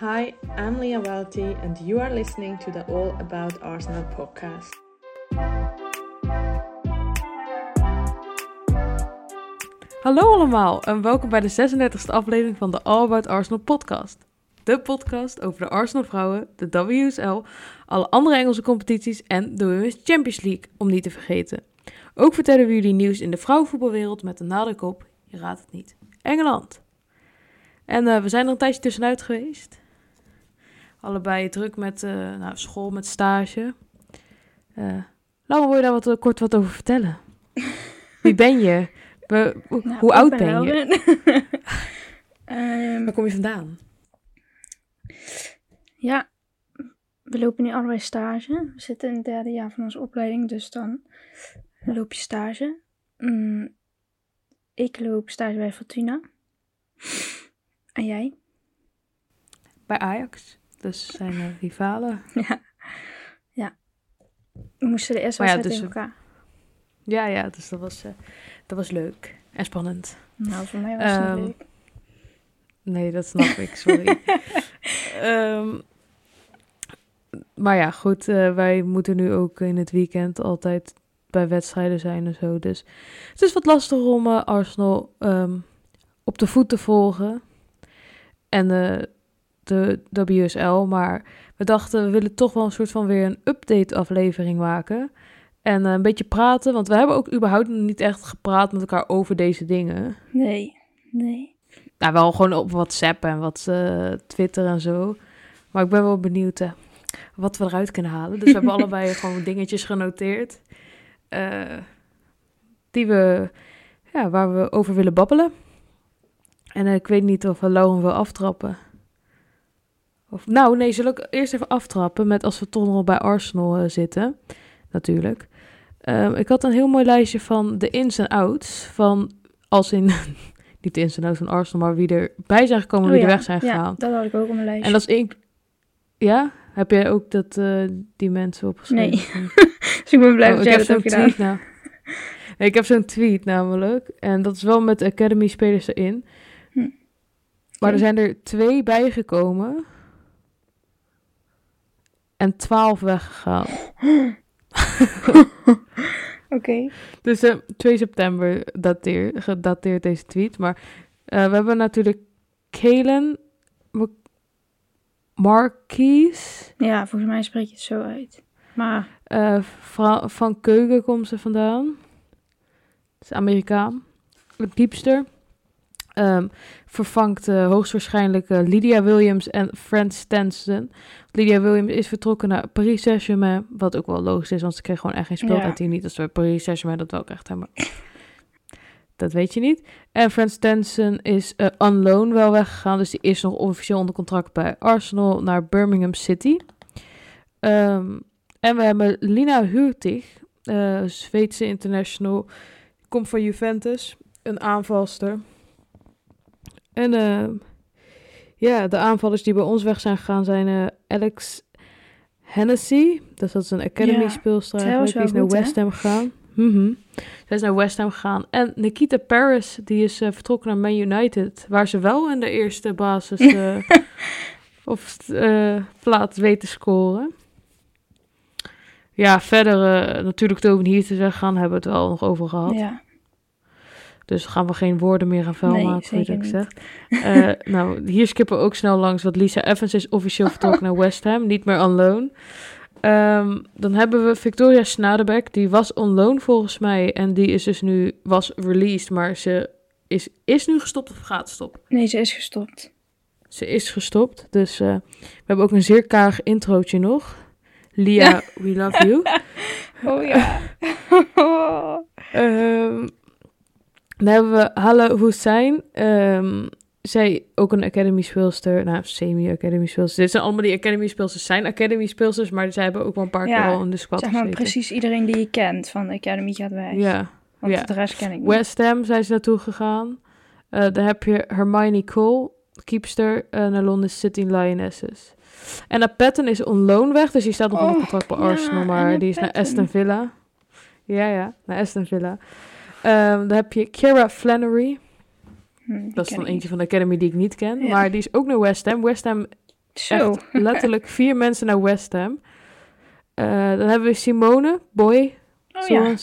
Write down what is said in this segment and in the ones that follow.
Hi, I'm Leah Welty, and you are listening to the All About Arsenal podcast. Hallo allemaal en welkom bij de 36e aflevering van de All About Arsenal podcast. De podcast over de Arsenal vrouwen, de WSL, alle andere Engelse competities en de Women's Champions League, om niet te vergeten. Ook vertellen we jullie nieuws in de vrouwenvoetbalwereld met een nadruk op, je raadt het niet, Engeland. En uh, we zijn er een tijdje tussenuit geweest. Allebei druk met uh, nou, school, met stage. Uh, Laura, wil je daar wat, kort wat over vertellen? Wie ben je? We, nou, hoe oud ben, ben je? um, Waar kom je vandaan? Ja, we lopen nu allebei stage. We zitten in het derde jaar van onze opleiding, dus dan loop je stage. Mm, ik loop stage bij Fortuna. En jij? Bij Ajax. Dus zijn we rivalen. Ja. ja. We moesten de eerste wedstrijd ja, dus elkaar. Ja, ja, dus dat was, uh, dat was leuk en spannend. Nou, voor mij was het um, leuk. Nee, dat snap ik, sorry. um, maar ja, goed, uh, wij moeten nu ook in het weekend altijd bij wedstrijden zijn en zo. Dus het is wat lastig om uh, Arsenal um, op de voet te volgen. En de WSL. Maar we dachten, we willen toch wel een soort van weer een update aflevering maken. En uh, een beetje praten, want we hebben ook überhaupt niet echt gepraat met elkaar over deze dingen. Nee, nee. Nou, wel gewoon op WhatsApp en wat uh, Twitter en zo. Maar ik ben wel benieuwd uh, wat we eruit kunnen halen. Dus we hebben allebei gewoon dingetjes genoteerd. die we, ja, waar we over willen babbelen. En ik weet niet of we Lauren wil aftrappen. Of, nou, nee, zal ik eerst even aftrappen met als we toch nog bij Arsenal zitten. Natuurlijk. Um, ik had een heel mooi lijstje van de ins en outs. Van als in, niet de ins en outs van Arsenal, maar wie erbij zijn gekomen, oh, wie ja. er weg zijn gegaan. Ja, dat had ik ook op mijn lijstje. En is ik. Ja? Heb jij ook dat, uh, die mensen opgeschreven? Nee. dus ik ben blij oh, dat jij dat ook gedaan. Nou. Nee, ik heb zo'n tweet namelijk. En dat is wel met Academy spelers erin. Hm. Maar er zijn er twee bijgekomen. En twaalf weggegaan. Oké. Dus uh, 2 september dateer, gedateerd deze tweet. Maar uh, we hebben natuurlijk Kalen Marquise. Ja, volgens mij spreek je het zo uit. Maar... Uh, van Keuken komt ze vandaan. Dat is Amerikaan. De diepster. Um, vervangt uh, hoogstwaarschijnlijk uh, Lydia Williams en Fran Stenson. Lydia Williams is vertrokken naar Paris Saint-Germain. Wat ook wel logisch is, want ze kreeg gewoon echt geen speeltijd ja. hier niet. Als we Paris Saint-Germain dat wel echt hebben. dat weet je niet. En Fran Stenson is uh, on loan wel weggegaan. Dus die is nog officieel onder contract bij Arsenal naar Birmingham City. Um, en we hebben Lina Hurtig, Zweedse international. Komt van Juventus. Een aanvalster. En uh, ja, de aanvallers die bij ons weg zijn gegaan zijn uh, Alex Hennessy. Dus dat is een academy speelster ja, Die is naar West Ham gegaan. Mm -hmm. Zij is naar West Ham gegaan. En Nikita Paris, die is uh, vertrokken naar Man United. Waar ze wel in de eerste basis of plaats weten scoren. Ja, verder natuurlijk Tobin hier te zeggen gaan, hebben we het wel nog over gehad. Ja. Dus gaan we geen woorden meer aan vuil nee, maken, hoe ik zeg. Uh, nou, hier skippen we ook snel langs, want Lisa Evans is officieel vertrokken naar West Ham, niet meer on loan. Um, dan hebben we Victoria Snadebeck, die was on loan volgens mij. En die is dus nu, was released, maar ze is, is nu gestopt of gaat stoppen? Nee, ze is gestopt. Ze is gestopt, dus uh, we hebben ook een zeer karig introotje nog. Lia, we love you. oh ja. um, Dan hebben we Halle Hussein. Um, zij ook een academy speelster. Nou, semi-academy speelster. Dit zijn allemaal die academy speelsters. Zijn academy speelsters, maar zij hebben ook wel een paar keer al in de squad zeg maar precies iedereen die je kent van de academy gaat wij. Ja. Want ja. de rest ken ik niet. West Ham zijn ze naartoe gegaan. Uh, dan heb je Hermione Cole, keepster, uh, naar London City Lionesses. En Patton is on loan weg, dus die staat nog oh, onder contract bij Arsenal, maar die is naar Aston Villa. Ja, ja, naar Aston Villa. Um, dan heb je Kira Flannery. Hm, dat is dan eentje van de Academy die ik niet ken. Maar die is ook naar West Ham. West Ham Zo. Echt letterlijk vier mensen naar West Ham. Eh, dan hebben we Simone Boy oh ja.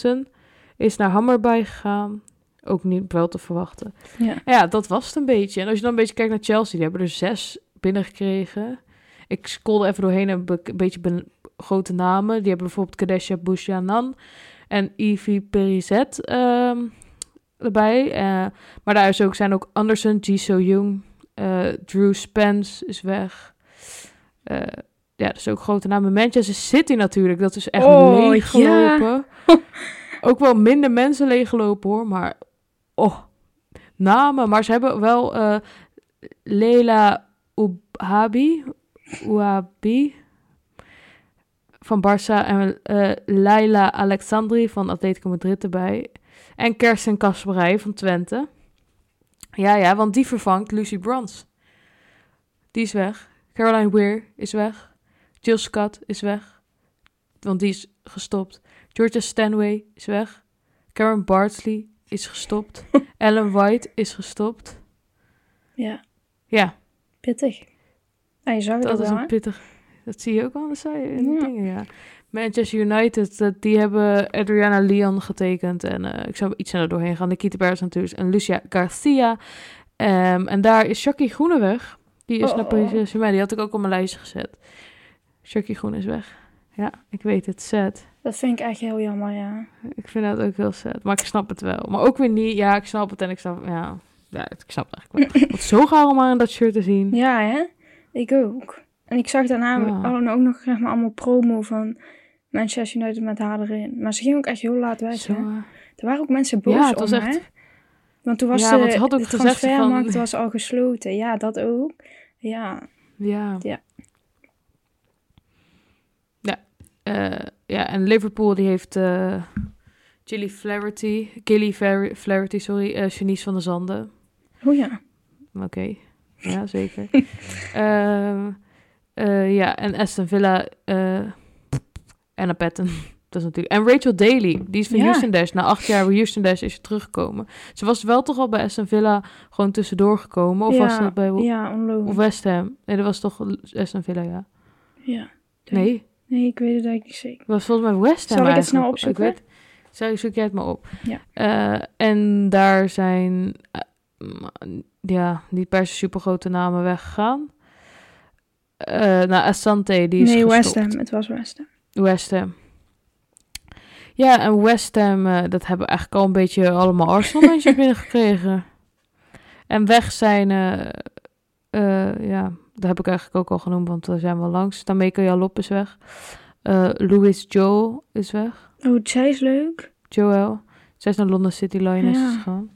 Is naar Hammerby gegaan. Ook niet wel te verwachten. ja. Ja, dat was het een beetje. En als je dan een beetje kijkt naar Chelsea, die hebben er zes binnengekregen. Ik scrollde even doorheen en een beetje ben- grote namen. Die hebben bijvoorbeeld Kadesha Bouchanan en Ivy Perizet ehm, erbij. Eh, maar daar is ook, zijn ook Anderson, Ji So Jung, eh, Drew Spence is weg. Eh, ja, dat is ook grote namen. Manchester City natuurlijk, dat is echt Oh, leeggelopen. ook wel minder mensen leeggelopen hoor, maar oh, namen. Maar ze hebben wel Leila Ouhabi, Ouabi van Barça en eh Laila Alexandri van Atletico Madrid erbij. En Kersten Kasperij van Twente. Ja, ja, want die vervangt Lucy Brons. Die is weg. Caroline Weir is weg. Jill Scott is weg. Want die is gestopt. Georgia Stanway is weg. Karen Bartley is gestopt. Ellen White is gestopt. ja, Ja, pittig. Ja, je zag het dat ook is een pittig. Dat zie je ook je in de Ja. dingen, ja. Manchester United, dat- die hebben Adriana Leon getekend. En eh, ik zou iets sneller doorheen gaan. Nikita Beres natuurlijk. En Lucia Garcia. Ehm, en daar is Shaki Groeneweg. Die is Oh, naar oh, Paris oh. Saint-Germain. Die had ik ook op mijn lijstje gezet. Shaki Groen is weg. Ja, ik weet het. Sad. Dat vind ik echt heel jammer, ja. Ik vind dat ook heel sad. Maar ik snap het wel. Maar ook weer niet. Ja, ik snap het en ik snap... Ja, ja ik snap het eigenlijk wel. Zo gaar om haar in dat shirt te zien. Ja, hè? Ik ook. En ik zag daarna Ja. hadden ook nog zeg maar, allemaal promo van Manchester United met haar erin. Maar ze ging ook echt heel laat weg, Zo, hè? eh, Er waren ook mensen boos Ja, het was om, echt- hè? Want toen was Ja, de, want had ook de gezegd van- transfermarkt was al gesloten. Ja, dat ook. Ja, Ja. Ja. Ja. eh, ja, en Liverpool die heeft eh Gilly Flaherty, Gilly Flaher- Flaherty, sorry, eh Janice van der Zanden. oh ja. Oké, ja, zeker. Ehm, eh, ja, en Aston Villa, eh Anna Patton. Dat is natuurlijk. En Rachel Daly, die is van Ja. Houston Dash. Na acht jaar bij Houston Dash is ze teruggekomen. Ze was wel toch al bij Aston Villa gewoon tussendoor gekomen? Of ja, was dat bij Ja, of West Ham? Nee, dat was toch Aston Villa, ja. Ja. Nee, Nee, ik weet het eigenlijk niet zeker. Dat was volgens mij West Ham Zal ik het snel eigenlijk. opzoeken? Ik weet, zoek jij het maar op. Ja. Eh, en daar zijn ja, niet per se super grote namen weggegaan. Eh nou, Asante, die is nee, gestopt. West Ham. Het was West Ham. West Ham. Ja, en West Ham, eh, dat hebben eigenlijk al een beetje allemaal Arsenal mensen binnengekregen. En weg zijn, eh, eh, ja, dat heb ik eigenlijk ook al genoemd, want we zijn wel langs. Tameka Jalop is weg. Louis Joel is weg. Oh, zij is leuk. Joel. Zij is naar London City Lioness Ja. gegaan.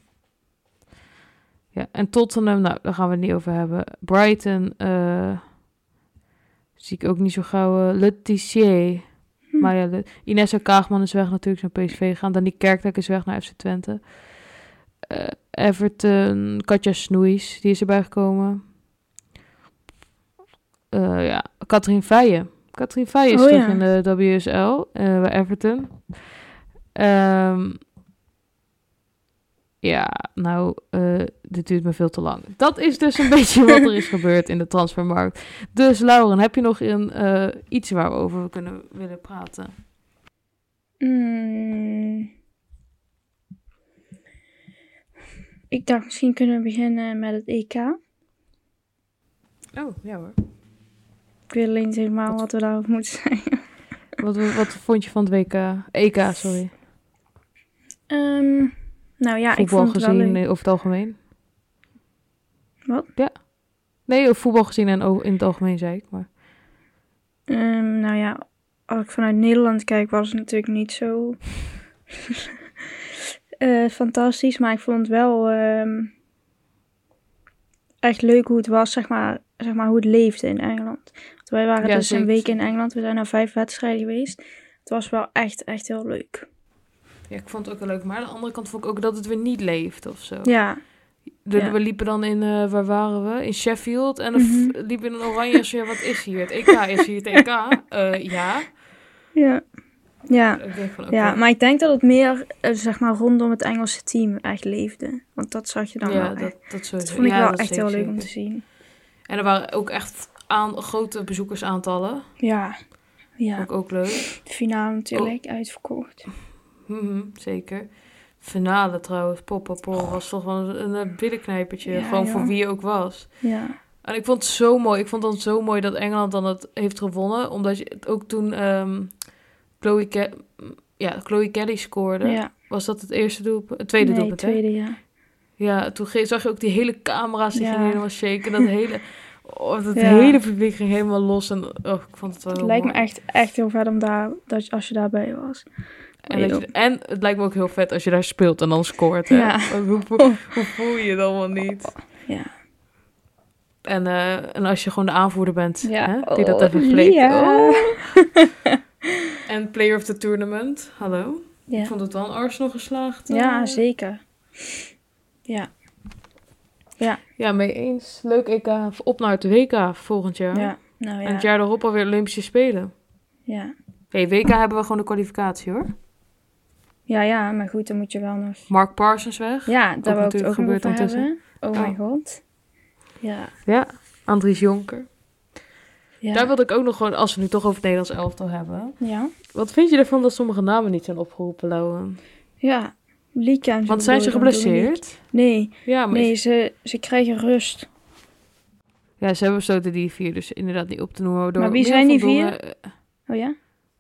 Ja, en Tottenham, nou, daar gaan we het niet over hebben. Brighton, eh, zie ik ook niet zo gauw. Letizier. Hm. Maar ja, de, Inessa Kaagman is weg natuurlijk naar PSV gegaan. Dan die Kerkdijk is weg naar FC Twente. Eh, Everton, Katja Snoeis, die is erbij gekomen. Eh, ja, Katrien Feijen. Katrien Feijen is Oh, terug ja. in de WSL eh, bij Everton. Ehm, ja, nou, eh, dit duurt me veel te lang. Dat is dus een beetje wat er is gebeurd in de transfermarkt. Dus Lauren, heb je nog een, eh, iets waarover we kunnen willen praten? Mm. Ik dacht, misschien kunnen we beginnen met het EK. Oh, ja hoor. Ik weet alleen niet helemaal wat we daarover moeten zeggen. Wat, wat vond je van het WK? EK, sorry. Ehm, nou ja, ik voetbal vond het wel gezien leuk. eh, over het algemeen. Wat? Ja. Nee, voetbal gezien en in het algemeen zei ik, maar... Ehm, nou ja, als ik vanuit Nederland kijk, was het natuurlijk niet zo eh, fantastisch. Maar ik vond het wel ehm, echt leuk hoe het was, zeg maar, zeg maar hoe het leefde in Engeland. Want wij waren Ja, dus zeker. een week in Engeland. We zijn naar vijf wedstrijden geweest. Het was wel echt, echt heel leuk. Ja, ik vond het ook wel leuk. Maar aan de andere kant vond ik ook dat het weer niet leeft of zo. Ja, De- Ja. We liepen dan in, eh, waar waren we? In Sheffield. En dan Mhm. liepen in een oranje je, wat is hier? Het EK is hier, het EK. Eh, ja. ja, ja. Van. Ja, maar ik denk dat het meer, eh, zeg maar, rondom het Engelse team echt leefde. Want dat zag je dan ja, wel dat, dat, soort, Dat vond ik ja, wel echt heel leuk om te zien. En er waren ook echt aan, grote bezoekersaantallen. Ja. Ja. Vond ik ook leuk. De finale natuurlijk uitverkocht. Mhm, zeker. Finale trouwens, Popopol, was toch wel een, een binnenknijpertje. Ja, gewoon voor wie je ook was. Ja. En ik vond het zo mooi. Ik vond het zo mooi dat Engeland dan het heeft gewonnen. Omdat je het ook toen ehm Chloe, Ke- ja, Chloe Kelly scoorde. Ja. Was dat het eerste doelpunt? Het tweede nee, doelpunt, hè? tweede, ja. Ja, toen zag je ook die hele camera's die gingen helemaal shaken. Dat hele, oh, dat Ja. hele publiek ging helemaal los. En oh, ik vond het wel Het lijkt me echt, echt heel vet om daar, dat, als je daarbij was. En, dat je- en het lijkt me ook heel vet als je daar speelt en dan scoort. Hè? Ja. Hoe, hoe, hoe voel je het allemaal niet? Ja. En, eh, en als je gewoon de aanvoerder bent, Ja. hè? die dat Oh, even flikt. ja. Oh. en player of the tournament, hallo. Ja, Ik vond het wel een Arsenal geslaagd. eh. ja zeker. Ja, Ja, mee eens. Leuk EK. Op naar het WK volgend jaar. ja. Nou En het ja. jaar daarop alweer Olympische Spelen. Ja. hey, WK hebben we gewoon de kwalificatie hoor. Ja, ja, maar goed, dan moet je wel nog... Mark Parsons weg. Ja, daar ik het natuurlijk ook gebeurd hebben. Oh Oh. mijn god. Ja, Ja, Andries Jonker. ja. Daar wilde ik ook nog gewoon, als we nu toch over het Nederlands elftal hebben. Ja, Wat vind je ervan dat sommige namen niet zijn opgeroepen, Lauwen? ja. Lieke en zo Want zijn ze geblesseerd? Nee, Ja, maar nee ze, ze krijgen rust. ja, ze hebben besloten die vier dus inderdaad niet op te noemen. Waardoor Maar wie zijn die Dongen, Oh ja?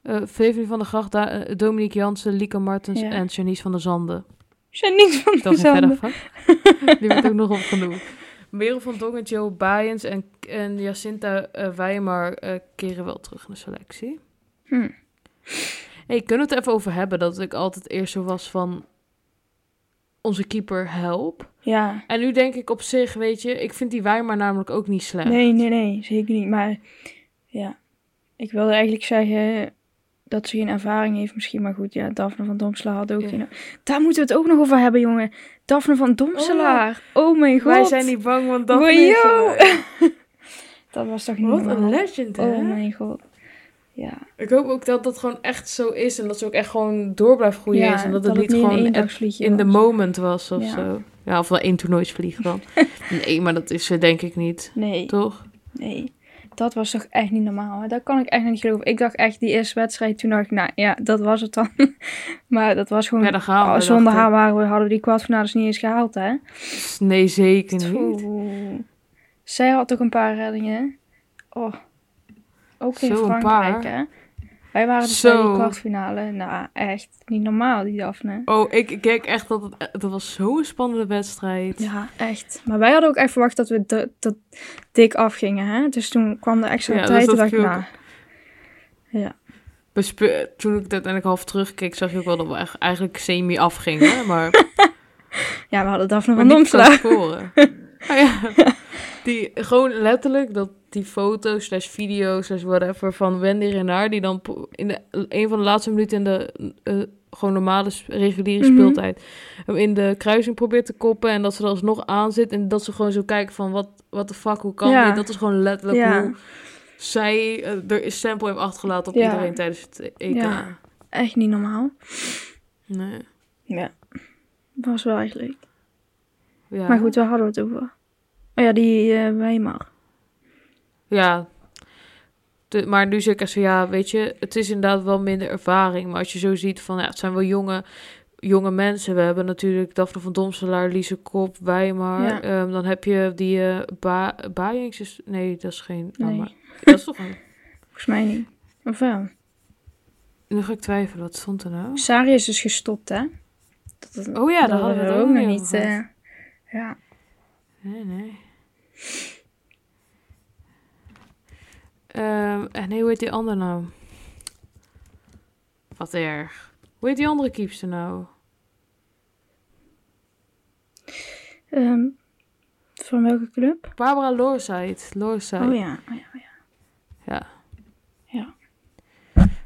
Vevely van der Gracht, Da- eh, Dominique Jansen, Lieke Martens Ja. en Janice van der Zanden. Zijn niet van Dat is de een verder zanden. Die wordt ook nog opgenoemd. Merel van Dongen, Joe en, en Jacinta eh Weimar keren wel terug in de selectie. Hm. Hey, kunnen we het even over hebben dat ik altijd eerst zo was van onze keeper help. Ja. En nu denk ik op zich, weet je, ik vind die Weimar namelijk ook niet slecht. Nee, nee, nee. Zeker niet. Maar ja. Ik wilde eigenlijk zeggen dat ze geen ervaring heeft misschien. Maar goed, ja. Daphne van Domselaar had ook Ja. geen... Daar moeten we het ook nog over hebben, jongen. Daphne van Domselaar. Oh, mijn god. Wij zijn niet bang, want erbij. Dat was toch niet Wat een legend, hè? Oh, mijn god. Ja. Ik hoop ook dat dat gewoon echt zo is en dat ze ook echt gewoon door blijft groeien ja, is. En dat, het niet een gewoon in the was. moment was of Ja. zo. Ja, of wel één toernooisvlieg dan. nee, maar dat is ze denk ik niet, Nee, toch? nee. Dat was toch echt niet normaal. hè? Dat kan ik echt niet geloven. Ik dacht echt die eerste wedstrijd, toen dacht ik, nou ja, dat was het dan. maar dat was gewoon... Ja, dan gaan we. Oh, zonder haar waren we, hadden we die kwartfinales niet eens gehaald, hè? Nee, zeker niet. Oeh. Zij had toch een paar reddingen. Oh. Ook in Zo, een Frankrijk, paar. hè? Wij waren dus Zo. bij die kwartfinale. Nou, echt niet normaal, die Daphne. Oh, ik ik kijk echt dat het, dat was zo'n spannende wedstrijd. Ja, echt. Maar wij hadden ook echt verwacht dat we dat, dat dik afgingen, hè? Dus toen kwam de extra Ja, dus tijd. Toen dacht ik, nou... Ja. Bespe- toen ik uiteindelijk half terugkeek, zag je ook wel dat we eigenlijk semi afgingen. Maar, ja, we hadden Daphne van Domselaar. scoren. Ah, ja. Die, gewoon letterlijk dat die foto slash video slash whatever van Wendy Renard, die dan in de, een van de laatste minuten in de eh, gewoon normale reguliere Mhm. speeltijd hem in de kruising probeert te koppen en dat ze er alsnog aan zit en dat ze gewoon zo kijken van wat what the fuck, hoe kan Ja. dit? Dat is gewoon letterlijk Ja. hoe zij eh, er een stempel heeft achtergelaten op Ja. iedereen tijdens het EK. Ja. Echt niet normaal. Nee. Ja. Was wel echt leuk. Ja. Maar goed, waar hadden we het over? Oh ja, die eh Weimar. Ja. De- maar nu zeg ik echt zo, ja, weet je, het is inderdaad wel minder ervaring. Maar als je zo ziet van, ja, het zijn wel jonge, jonge mensen. We hebben natuurlijk Daphne van Domselaar, Lise Kop, Weimar. Ja. Ehm, dan heb je die eh ba is- Nee, dat is geen... Nee. dat is toch een... Volgens mij niet. Of wel? Nu ga ik twijfelen, wat stond er nou? Sari is dus gestopt, hè? Dat, dat- Oh ja, daar hadden we het ook nog niet. eh, ja. Nee, nee. Ehm, en nee, hoe heet die ander nou? Wat erg. Hoe heet die andere kiepster nou? Ehm, van welke club? Barbara. Loorzijt. Oh ja. Oh, ja, oh ja. Ja. Ja.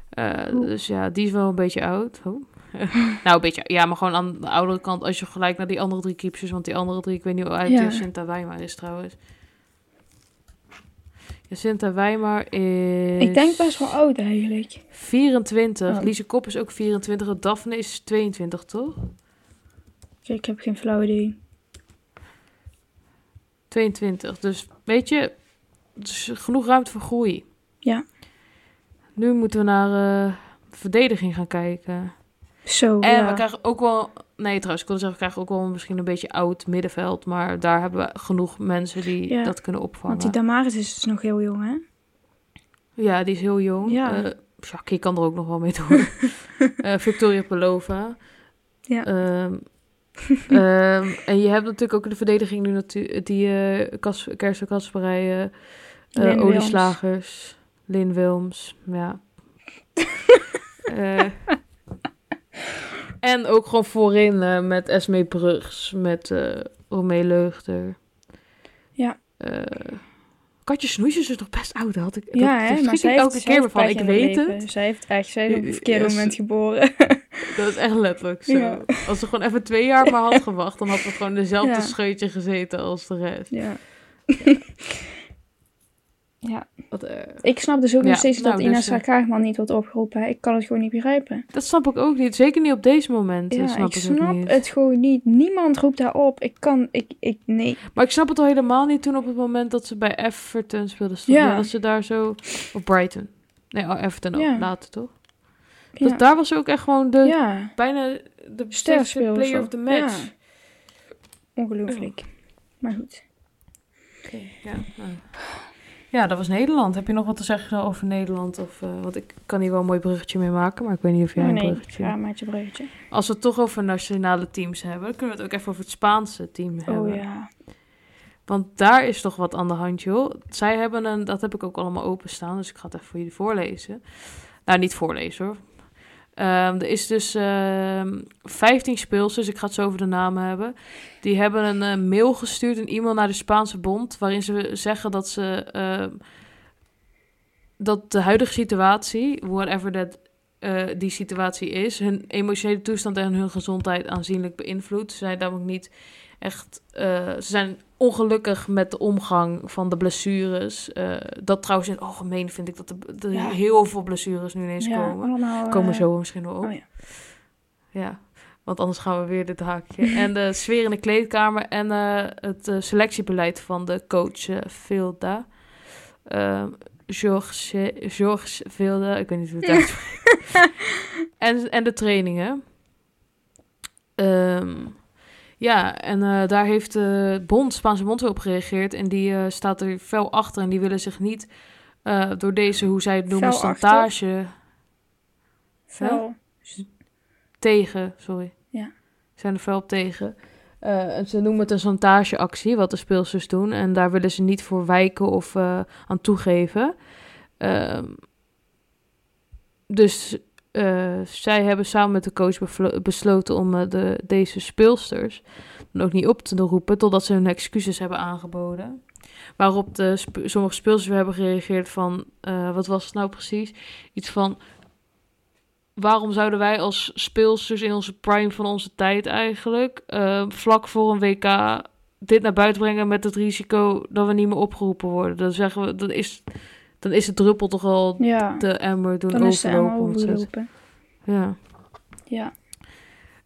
Eh, dus ja, die is wel een beetje oud. Oh. nou, een beetje, ja, maar gewoon aan de oudere kant als je gelijk naar die andere drie keepers, want die andere drie, ik weet niet hoe oud Ja. Jacinta Weimar is trouwens. Jacinta Weimar is... Ik denk best wel oud eigenlijk. 24. Oh. Lise Kop is ook 24. en Daphne is 22, toch? Ik heb geen flauw idee. 22. Dus weet je, dus genoeg ruimte voor groei. Ja. Nu moeten we naar eh, verdediging gaan kijken. Zo, En ja. we krijgen ook wel... Nee, trouwens, ik wilde zeggen, we krijgen ook wel misschien een beetje oud middenveld. Maar daar hebben we genoeg mensen die Ja, dat kunnen opvangen. Want die Damaris is dus nog heel jong, hè? Ja, die is heel jong. Ja. Jackie kan er ook nog wel mee doen. Eh, Victoria Pelova. Ja. Ehm, ehm, en je hebt natuurlijk ook in de verdediging nu natuurlijk die eh Kas, Kersten Kasperijen, Lin uh. Olieslagers, Lin Wilms, ja. En ook gewoon voorin eh, met Esmee Brugs, met eh Romee Leugder. Ja. Eh, Katje Snoesjes is nog best oud, had ik. Ja, dat, hè? Maar zij ik elke keer van. Ik weet leven. het. Zij heeft echt, zij is op het verkeerde yes. moment geboren. Dat is echt letterlijk zo. Ja. Als ze gewoon even twee jaar maar had gewacht, dan had we gewoon dezelfde Ja. scheutje gezeten als de rest. ja. ja. Wat, eh, Ik snap dus ook Ja, nog steeds nou, dat Ines dus, eh, Kaagman niet wordt opgeroepen. Ik kan het gewoon niet begrijpen. dat snap ik ook niet. Zeker niet op deze momenten. Ja, snap ik ik snap niet. het gewoon niet. Niemand roept daar op. Ik kan, ik, ik, nee. Maar ik snap het al helemaal niet toen op het moment dat ze bij Everton speelden. Stond, Ja. ja. Dat ze daar zo... Of Brighton. Nee, oh, Everton ook. Ja. Later toch? Ja. Dat, daar was ze ook echt gewoon de, ja, bijna de Ster sterkste speelde player of the match. Ja. ongelooflijk. Maar goed. Oké, ja. nou. Ja, dat was Nederland. Heb je nog wat te zeggen over Nederland? Of, eh, want ik kan hier wel een mooi bruggetje mee maken, maar ik weet niet of jij Oh, een nee, bruggetje... je bruggetje. Als we het toch over nationale teams hebben, dan kunnen we het ook even over het Spaanse team hebben. Oh ja. Want daar is toch wat aan de hand, joh. Zij hebben een, dat heb ik ook allemaal openstaan, dus ik ga het even voor jullie voorlezen. Nou, niet voorlezen hoor. Ehm, er is dus ehm 15 speelsters, ik ga het zo over de namen hebben. Die hebben een eh, mail gestuurd, een e-mail naar de Spaanse bond, waarin ze zeggen dat ze ehm, dat de huidige situatie, whatever that, eh, die situatie is, hun emotionele toestand en hun gezondheid aanzienlijk beïnvloedt. Ze zijn namelijk niet echt, eh, ze zijn ongelukkig met de omgang van de blessures. Eh, dat trouwens in het algemeen vind ik dat er, Ja. heel veel blessures nu ineens ja, komen. allemaal... Komen eh, zo misschien wel op. Oh ja. Ja, want anders gaan we weer dit haakje. en de sfeer in de kleedkamer en eh, het selectiebeleid van de coach Vilda. Ehm Georges, Georges Vilda, ik weet niet hoe het uitspreekt. en, en de trainingen. Ehm, ja, en eh, daar heeft de bond, Spaanse bond op gereageerd. En die eh, staat er fel achter. En die willen zich niet eh, door deze, hoe zij het noemen, Fel standage Fel. tegen, sorry. Ja. Zijn er fel op tegen. En ze noemen het een chantageactie, wat de speelsters doen. En daar willen ze niet voor wijken of aan toegeven. Ehm, dus eh, zij hebben samen met de coach besloten om eh, de, deze speelsters ook niet op te roepen totdat ze hun excuses hebben aangeboden. Waarop de sommige speelsters hebben gereageerd van, eh, wat was het nou precies? Iets van, waarom zouden wij als speelsters in onze prime van onze tijd eigenlijk, vlak voor een WK, dit naar buiten brengen met het risico dat we niet meer opgeroepen worden? Dan zeggen we, dan is, dan is het druppel toch al Ja, de emmer doen dan is de overlopen. overlopen. Ja. Ja.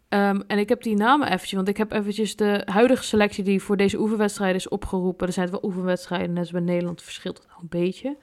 Ehm, en ik heb die namen eventjes, want ik heb eventjes de huidige selectie die voor deze oefenwedstrijden is opgeroepen. Er zijn het wel oefenwedstrijden, net als bij Nederland verschilt het nog een beetje.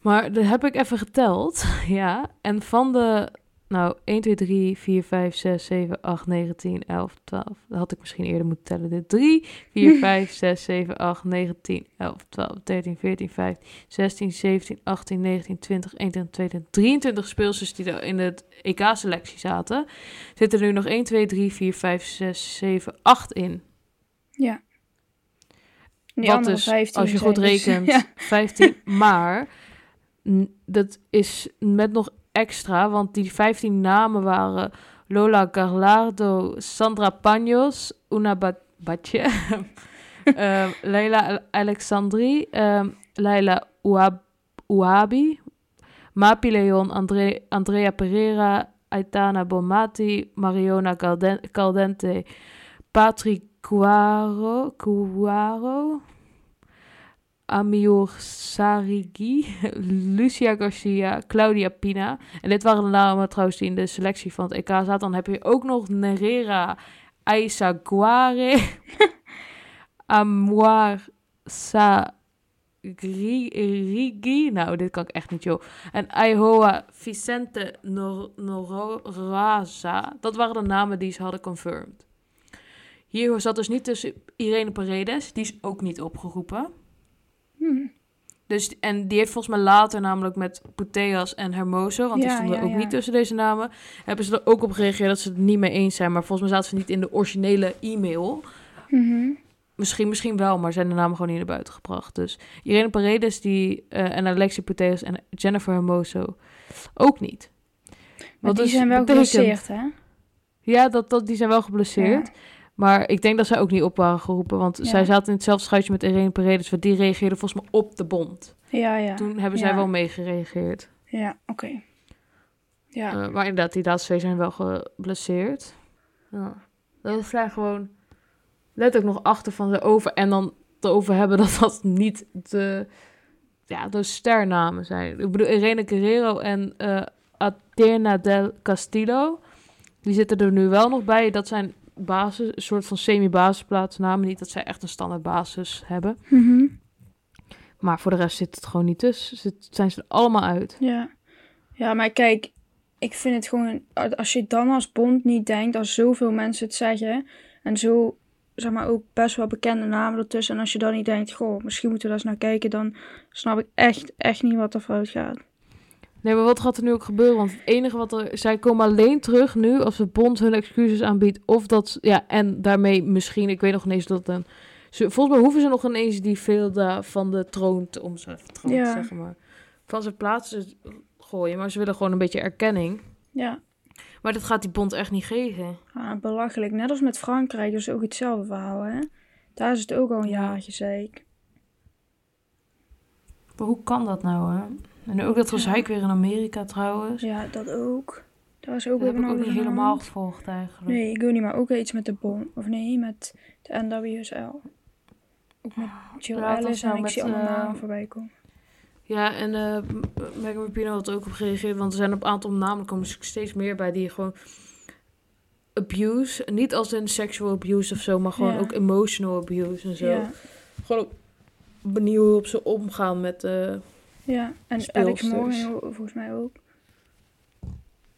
Maar dat heb ik even geteld, ja. En van de, nou, 1, 2, 3, 4, 5, 6, 7, 8, 9, 10, 11, 12. Dat had ik misschien eerder moeten tellen. Dit 3, 4, 5, 6, 7, 8, 9, 10, 11, 12, 13, 14, 15, 16, 17, 18, 19, 20, 21, 22, 23 speelsters die er in de EK-selectie zaten. Zitten er nu nog 1, 2, 3, 4, 5, 6, 7, 8 in. Ja. Die Wat andere dus, 15 als je goed dus- rekent, ja. 15. Maar dat is met nog extra, want die 15 namen waren Lola Garlardo, Sandra Paños, Una Ba- Batje, ehm, Leila Alexandri, ehm, Leila Ouab- Ouabi, Mapi Leon, Andre- Andrea Pereira, Aitana Bomati, Mariona Calden- Caldente, Patrick Cuaro, Amior Sarigi, Lucia Garcia, Claudia Pina. En dit waren de namen trouwens die in de selectie van het EK zaten. Dan heb je ook nog Nerera Aisa Guare, Amouar Sa Gri- Rigi. Nou, dit kan ik echt niet, joh. En Iowa Vicente Nor-. Dat waren de namen die ze hadden confirmed. Hier zat dus niet tussen Irene Paredes. Die is ook niet opgeroepen. Hmm. Dus, en die heeft volgens mij later namelijk met Puteas en Hermoso, want die stonden ja, ook ja. niet tussen deze namen, hebben ze er ook op gereageerd dat ze het niet mee eens zijn. Maar volgens mij zaten ze niet in de originele e-mail. Mhm. Misschien, misschien wel, maar zijn de namen gewoon niet naar buiten gebracht. Dus Irene Paredes die, eh, en Alexia Puteas en Jennifer Hermoso ook niet. Maar Wat die dus zijn wel betekent- geblesseerd, hè? Ja, dat, dat, die zijn wel geblesseerd. Maar ik denk dat zij ook niet op waren geroepen. Want Ja. zij zaten in hetzelfde schuitje met Irene Paredes. Want die reageerde volgens mij op de bond. Ja, ja. Toen hebben zij Ja. wel meegereageerd. Ja, oké. Ja. Eh, maar inderdaad, die laatste twee zijn wel geblesseerd. Ja. Dat zijn gewoon... Let ook nog achter van ze over. En dan erover hebben dat dat niet de, ja, de sternamen zijn. Ik bedoel, Irene Guerrero en Athena del Castillo. Die zitten er nu wel nog bij. Dat zijn basis, een soort van semi-basisplaatsnamen. Niet dat zij echt een standaard basis hebben. Mhm. Maar voor de rest zit het gewoon niet tussen. Zit, zijn ze er allemaal uit. Ja. Ja, maar kijk, ik vind het gewoon, als je dan als bond niet denkt, als zoveel mensen het zeggen, en zo, zeg maar, ook best wel bekende namen ertussen, en als je dan niet denkt, goh, misschien moeten we daar eens naar kijken, dan snap ik echt, echt niet wat er fout gaat. Nee, maar wat gaat er nu ook gebeuren? Want het enige wat er... Zij komen alleen terug nu als de bond hun excuses aanbiedt. Of dat... Ja, en daarmee misschien... Ik weet nog ineens dat dan... Ze, volgens mij hoeven ze nog ineens die Velda van de troon te... Om ze even troon Ja. te zeggen, maar... Van zijn plaats te gooien. Maar ze willen gewoon een beetje erkenning. Ja, Maar dat gaat die bond echt niet geven. ah, belachelijk. Net als met Frankrijk is ook hetzelfde verhaal, hè. Daar is het ook al een jaartje, zei ik. Maar hoe kan dat nou, hè? En ook dat gezeik weer in Amerika trouwens. Ja, dat ook. Daar is ook Dat heb ik ook niet helemaal hand. gevolgd eigenlijk. Nee, ik weet niet, maar ook iets met de bom. Of nee, met de NWSL. Ook met Jill Ja, was Ellis en nou ik met, zie allemaal eh, namen voorbij komen. Ja, en eh Megan Rapinoe had ook op gereageerd, want er zijn op een aantal namen komen steeds meer bij die gewoon abuse, niet als in sexual abuse of zo, maar gewoon Ja. ook emotional abuse en zo. Ja, Gewoon ook benieuwd hoe op ze omgaan met, eh ja. En Alex. Morgan volgens mij ook.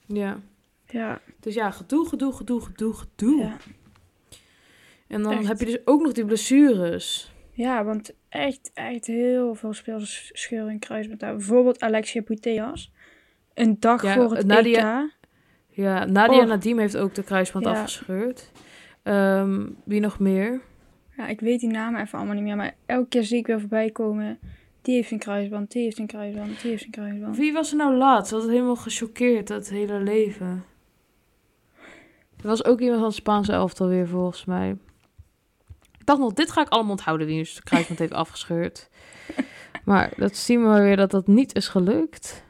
ja. Ja, Dus ja, gedoe, gedoe, gedoe, gedoe, gedoe. ja. En dan Echt. heb je dus ook nog die blessures. ja, want echt, echt heel veel spelers scheuren en kruisband daar. Bijvoorbeeld Alexia Putellas. Een dag Ja, voor het Nadia- EK. Ja, Nadia Oh. Nadim heeft ook de kruisband Ja. afgescheurd. Ehm, wie nog meer? Ja, ik weet die namen even allemaal niet meer. Maar elke keer zie ik weer voorbij komen. Die heeft een kruisband, die heeft een kruisband, die heeft een kruisband. Wie was er nou laatst? Ze had het helemaal gechoqueerd, dat hele leven. Er was ook iemand van het Spaanse elftal weer, volgens mij. Ik dacht nog, dit ga ik allemaal onthouden, wie dus de kruisband heeft afgescheurd. Maar dat zien we maar weer dat dat niet is gelukt.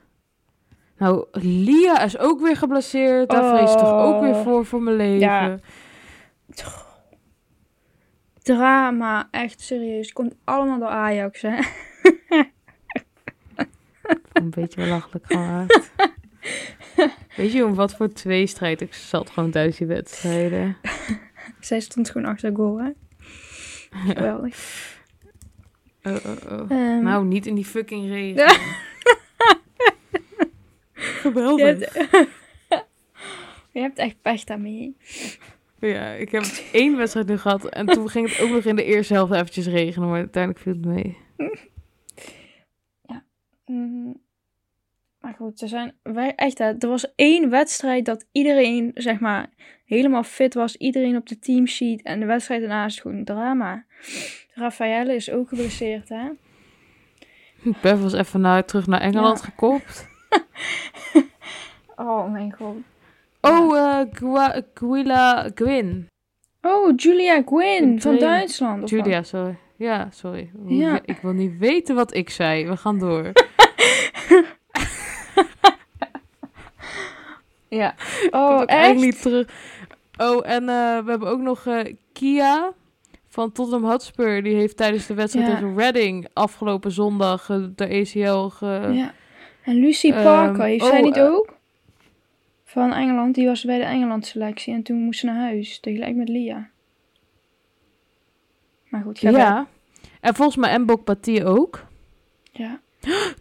Nou, Lia is ook weer geblesseerd. Daar vrees ik toch ook weer Oh. voor, voor mijn leven. Ja. Drama, echt serieus. Het komt allemaal door Ajax, hè. Een beetje belachelijk gemaakt. Weet je om wat voor tweestrijd ik zat gewoon thuis die wedstrijden? Zij stond gewoon achter goal, hè. Geweldig. Oh, oh, oh. Ehm, Nou, niet in die fucking regen. Geweldig. je, hebt, je hebt echt pech daarmee. Ja, ik heb één wedstrijd nu gehad. En toen ging het ook nog in de eerste helft eventjes regenen. Maar uiteindelijk viel het mee. Mm, Maar goed, er zijn wij echt, hè, er was één wedstrijd dat iedereen, zeg maar, helemaal fit was. Iedereen op de teamsheet. En de wedstrijd daarna is gewoon drama. Raffaelle is ook geblesseerd, hè. Bev was even naar, terug naar Engeland Ja. gekopt. Oh mijn god. Oh, eh Gua- Gwila Gwyn. Oh, Julia Gwyn van. Duitsland. Julia, sorry. Ja, sorry. Ja. Ik wil niet weten wat ik zei. We gaan door. Ja. Ik Oh, echt? niet terug. Oh, en eh, we hebben ook nog eh, Kia van Tottenham Hotspur. Die heeft tijdens de wedstrijd Ja. tegen Reading afgelopen zondag eh, de ACL ge... Ja. En Lucy Ehm, Parker, heeft zij oh, niet ook? Van Engeland, die was bij de Engeland selectie en toen moest ze naar huis, tegelijk met Lia. Maar goed, ga Ja. En volgens mij Mbok Patie ook. Ja.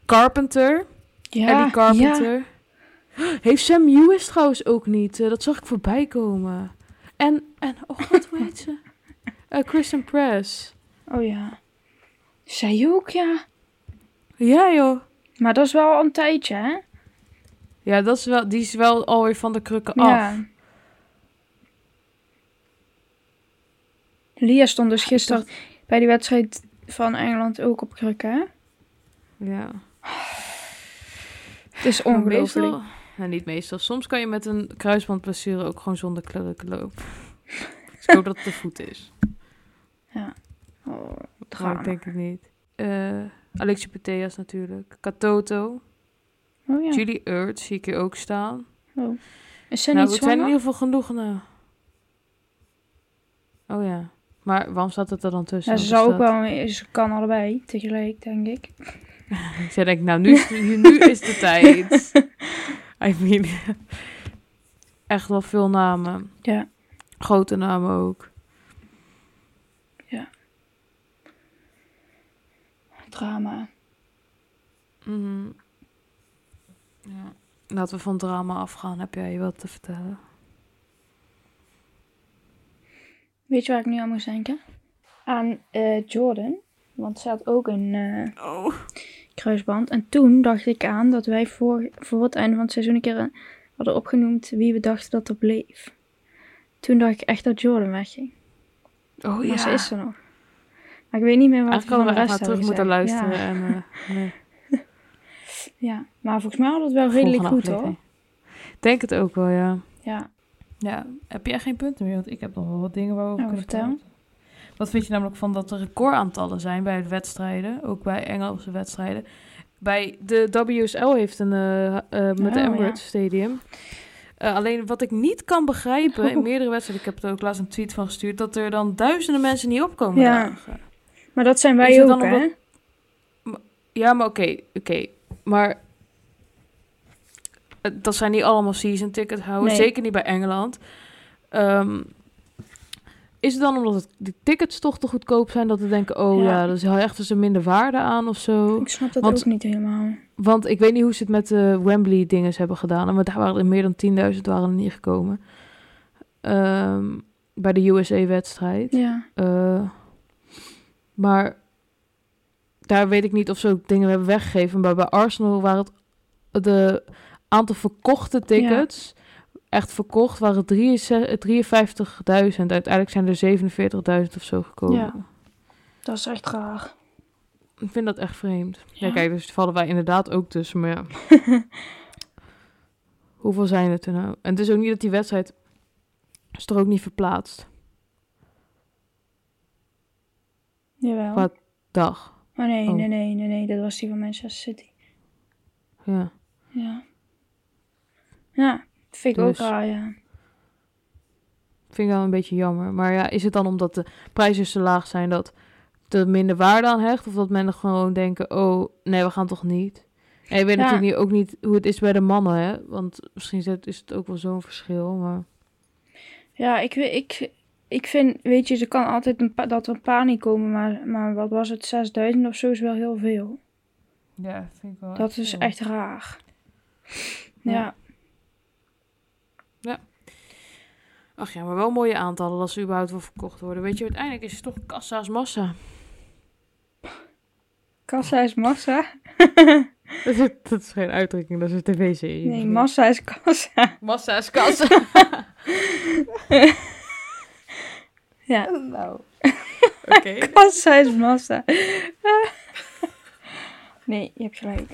Carpenter. Ja, Eddie Carpenter. Heeft Sam Lewis trouwens ook niet. Eh, dat zag ik voorbij komen. En, en oh god, hoe heet ze? Kristen Press. Oh ja. Zij ook, ja. Ja joh. Maar dat is wel al een tijdje, hè? Ja, dat is wel, die is wel alweer van de krukken af. Ja. Lia stond dus gisteren bij die wedstrijd van Engeland ook op krukken, hè? Ja. Het is ongelooflijk. Meestal, nou, niet meestal. Soms kan je met een kruisbandblessure ook gewoon zonder krukken lopen. Dus ik hoop dat het de voet is. Oh, Maar drama. ik denk het niet. Eh Alexia natuurlijk. Katoto. Oh ja. Julie Earth zie ik hier ook staan. Oh. Is zij nou, niet het zijn in zwanger? ieder geval genoeg. Nou. Oh ja. Maar waarom staat het er dan tussen? Ja, ze zou ook wel... Ze kan allebei tegelijk, denk ik. Zij denkt, nou, nu, is- nu is de tijd. I mean, echt wel veel namen. Ja. Grote namen ook. Drama. Mhm. Ja. Laten we van drama afgaan. Heb jij wat te vertellen? Weet je waar ik nu aan moest denken? Aan eh, Jordan. Want ze had ook een eh, Oh. Kruisband. En toen dacht ik aan dat wij voor, voor het einde van het seizoen een keer eh, hadden opgenoemd wie we dachten dat er bleef. Toen dacht ik echt dat Jordan wegging. Oh Maar ja. ze is er nog. Maar ik weet niet meer wat we Eigenlijk van de rest naar terug moeten luisteren. En, eh, nee. Ja, ja, maar volgens mij hadden we het wel redelijk goed hoor. Denk het ook wel, ja. Ja. Ja, heb jij geen punten meer? Want ik heb nog wel wat dingen waarover we kunnen vertel. Wat vind je namelijk van dat er recordaantallen zijn bij de wedstrijden? Ook bij Engelse wedstrijden. Bij de WSL heeft een, eh, met Oh, ja. Emirates Stadium. Eh, alleen wat ik niet kan begrijpen in meerdere wedstrijden, ik heb er ook laatst een tweet van gestuurd, dat er dan duizenden mensen niet opkomen Ja. dagen. Maar dat zijn wij ook dan hè? Ja, maar oké, oké. Maar dat zijn niet allemaal season ticket houden. Nee. Zeker niet bij Engeland. Ehm, is het dan omdat het, de tickets toch te goedkoop zijn dat we denken, oh ja, Ja. dat is echt dus een minder waarde aan of zo? Ik snap dat Want- ook niet helemaal. Want ik weet niet hoe ze het met de Wembley dingen hebben gedaan. Maar daar waren er meer dan 10.000 waren er niet gekomen. Ehm, bij de USA-wedstrijd. Ja. Eh, maar daar weet ik niet of ze ook dingen hebben weggegeven. Maar bij Arsenal waren het de aantal verkochte tickets. Echt verkocht waren 63 53.000. Uiteindelijk zijn er 47.000 of zo gekomen. Ja. Dat is echt raar. Ik vind dat echt vreemd. Ja, Ja. kijk, dus vallen wij inderdaad ook tussen. Maar ja. Hoeveel zijn het er nou? En het is ook niet dat die wedstrijd... is er ook niet verplaatst. Jawel. Wat? Dag. Oh nee, Oh. nee, nee, nee, nee. Dat was die van Manchester City. Ja. Ja. Ja, vind ik Dus- ook raar, ja. Vind ik wel een beetje jammer. Maar ja, is het dan omdat de prijzen zo laag zijn dat er minder waarde aan hecht? Of dat mensen gewoon denken, oh, nee, we gaan toch niet? En je weet Ja. natuurlijk niet, ook niet hoe het is bij de mannen, hè? Want misschien is het, is het ook wel zo'n verschil, maar... Ja, ik, weet- ik, ik vind, weet je, er kan altijd een dat er een paar niet komen, maar, maar wat was het, 6000 of zo is wel heel veel. Ja, vind ik wel. Dat is veel. echt raar. Ja. Ja, Ach ja, maar wel mooie aantallen dat ze überhaupt wel verkocht worden. Weet je, uiteindelijk is het toch kassa's massa. kassa is massa. Dat is, dat is geen uitdrukking, dat is een tv-serie. Nee, massa is kassa. Massa is kassa. Ja, nou. Oké. kassa is massa. nee, je hebt gelijk.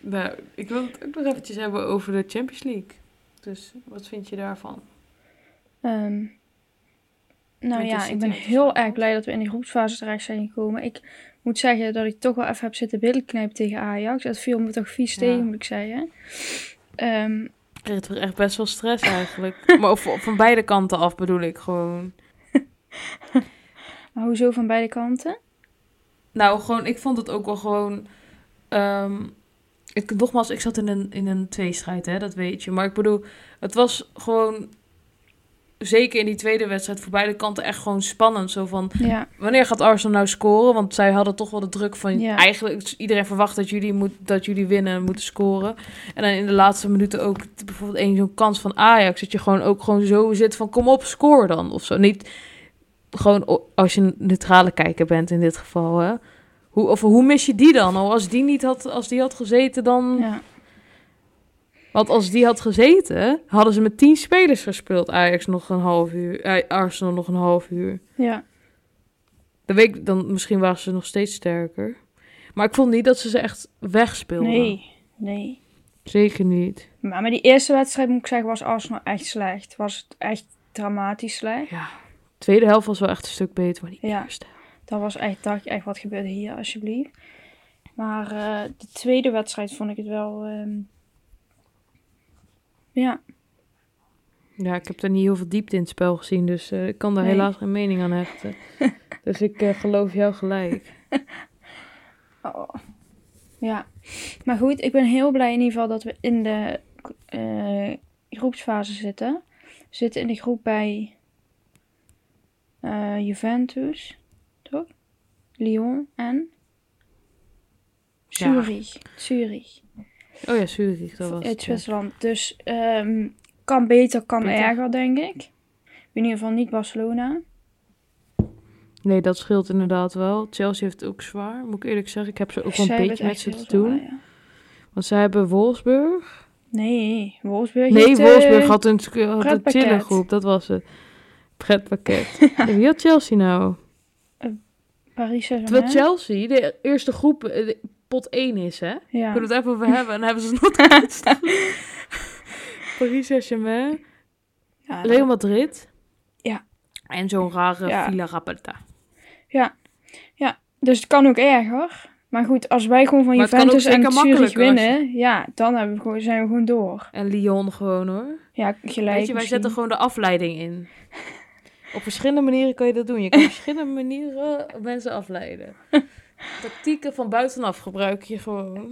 Nou, ik wil het ook nog eventjes hebben over de Champions League. Dus wat vind je daarvan? Ehm, nou ja, ik ben heel erg blij dat we in die groepsfase terecht zijn gekomen. Ik moet zeggen dat ik toch wel even heb zitten billen knijpen tegen Ajax. Dat viel me toch vies Ja. tegen, moet ik zeggen. Ehm, Ik kreeg toch echt best wel stress eigenlijk. maar of, van beide kanten af bedoel ik gewoon. maar hoezo van beide kanten? Nou, gewoon, ik vond het ook wel gewoon. ehm, ik, nogmaals, ik zat in een, in een tweestrijd, hè, dat weet je. Maar ik bedoel, het was gewoon. zeker in die tweede wedstrijd voor beide kanten echt gewoon spannend. Zo van, Ja, wanneer gaat Arsenal nou scoren? Want zij hadden toch wel de druk van, Ja. eigenlijk iedereen verwacht dat jullie, moet, dat jullie winnen en moeten scoren. En dan in de laatste minuten ook bijvoorbeeld één zo'n kans van Ajax. Dat je gewoon ook gewoon zo zit van, kom op, score dan. Of zo. Niet gewoon als je een neutrale kijker bent in dit geval, hè. Hoe, of hoe mis je die dan? Al als die niet had, als die had gezeten, dan... ja, Want als die had gezeten, hadden ze met tien spelers gespeeld. Ajax nog een half uur, eh, Arsenal nog een half uur. ja. Dan, weet ik, dan misschien waren ze nog steeds sterker. Maar ik vond niet dat ze ze echt wegspeelden. Nee, nee. Zeker niet. Maar met die eerste wedstrijd moet ik zeggen, was Arsenal echt slecht. Was het echt dramatisch slecht. Ja. De tweede helft was wel echt een stuk beter, maar die Ja. eerste. Dat was echt, dacht ik echt, wat gebeurde hier alsjeblieft. Maar eh, de tweede wedstrijd vond ik het wel... ehm, ja, Ja, ik heb er niet heel veel diepte in het spel gezien, dus eh, ik kan daar Nee. helaas geen mening aan hechten. dus ik eh, geloof jou gelijk. Oh. Ja, maar goed, ik ben heel blij in ieder geval dat we in de groepsfase zitten. We zitten in de groep bij Juventus? Lyon en Ja. Zurich. Zurich, Oh ja, Zurich, dat was uit het. ja. Zwitserland. Dus ehm, kan beter, kan Beter. erger, denk ik. In ieder geval niet Barcelona. Nee, dat scheelt inderdaad wel. Chelsea heeft het ook zwaar, moet ik eerlijk zeggen. Ik heb ze ook wel een beetje met ze te doen. ja. Want zij hebben Wolfsburg. Nee, Wolfsburg Nee, heeft, eh, Wolfsburg had een, had een chille groep, dat was het. Pretpakket. Wie had Chelsea nou? Paris Terwijl. Chelsea de eerste groep, eh, de- pot 1 is, hè? Ja. Kunnen we het even over hebben? En dan hebben ze nog niet staan. Paris Saint-Germain, Ja, Real Madrid. Ja. En zo'n rare Ja. Villa Rapetta. Dus het kan ook erger. Maar goed, als wij gewoon van Maar het kan Juventus en Zurich je- winnen, ja, dan hebben we gewoon, zijn we gewoon door. En Lyon gewoon, hoor. Ja, gelijk Weet je, wij misschien. zetten gewoon de afleiding in. Op verschillende manieren kan je dat doen. Je kan op verschillende manieren mensen afleiden. Tactieken van buitenaf gebruik je gewoon.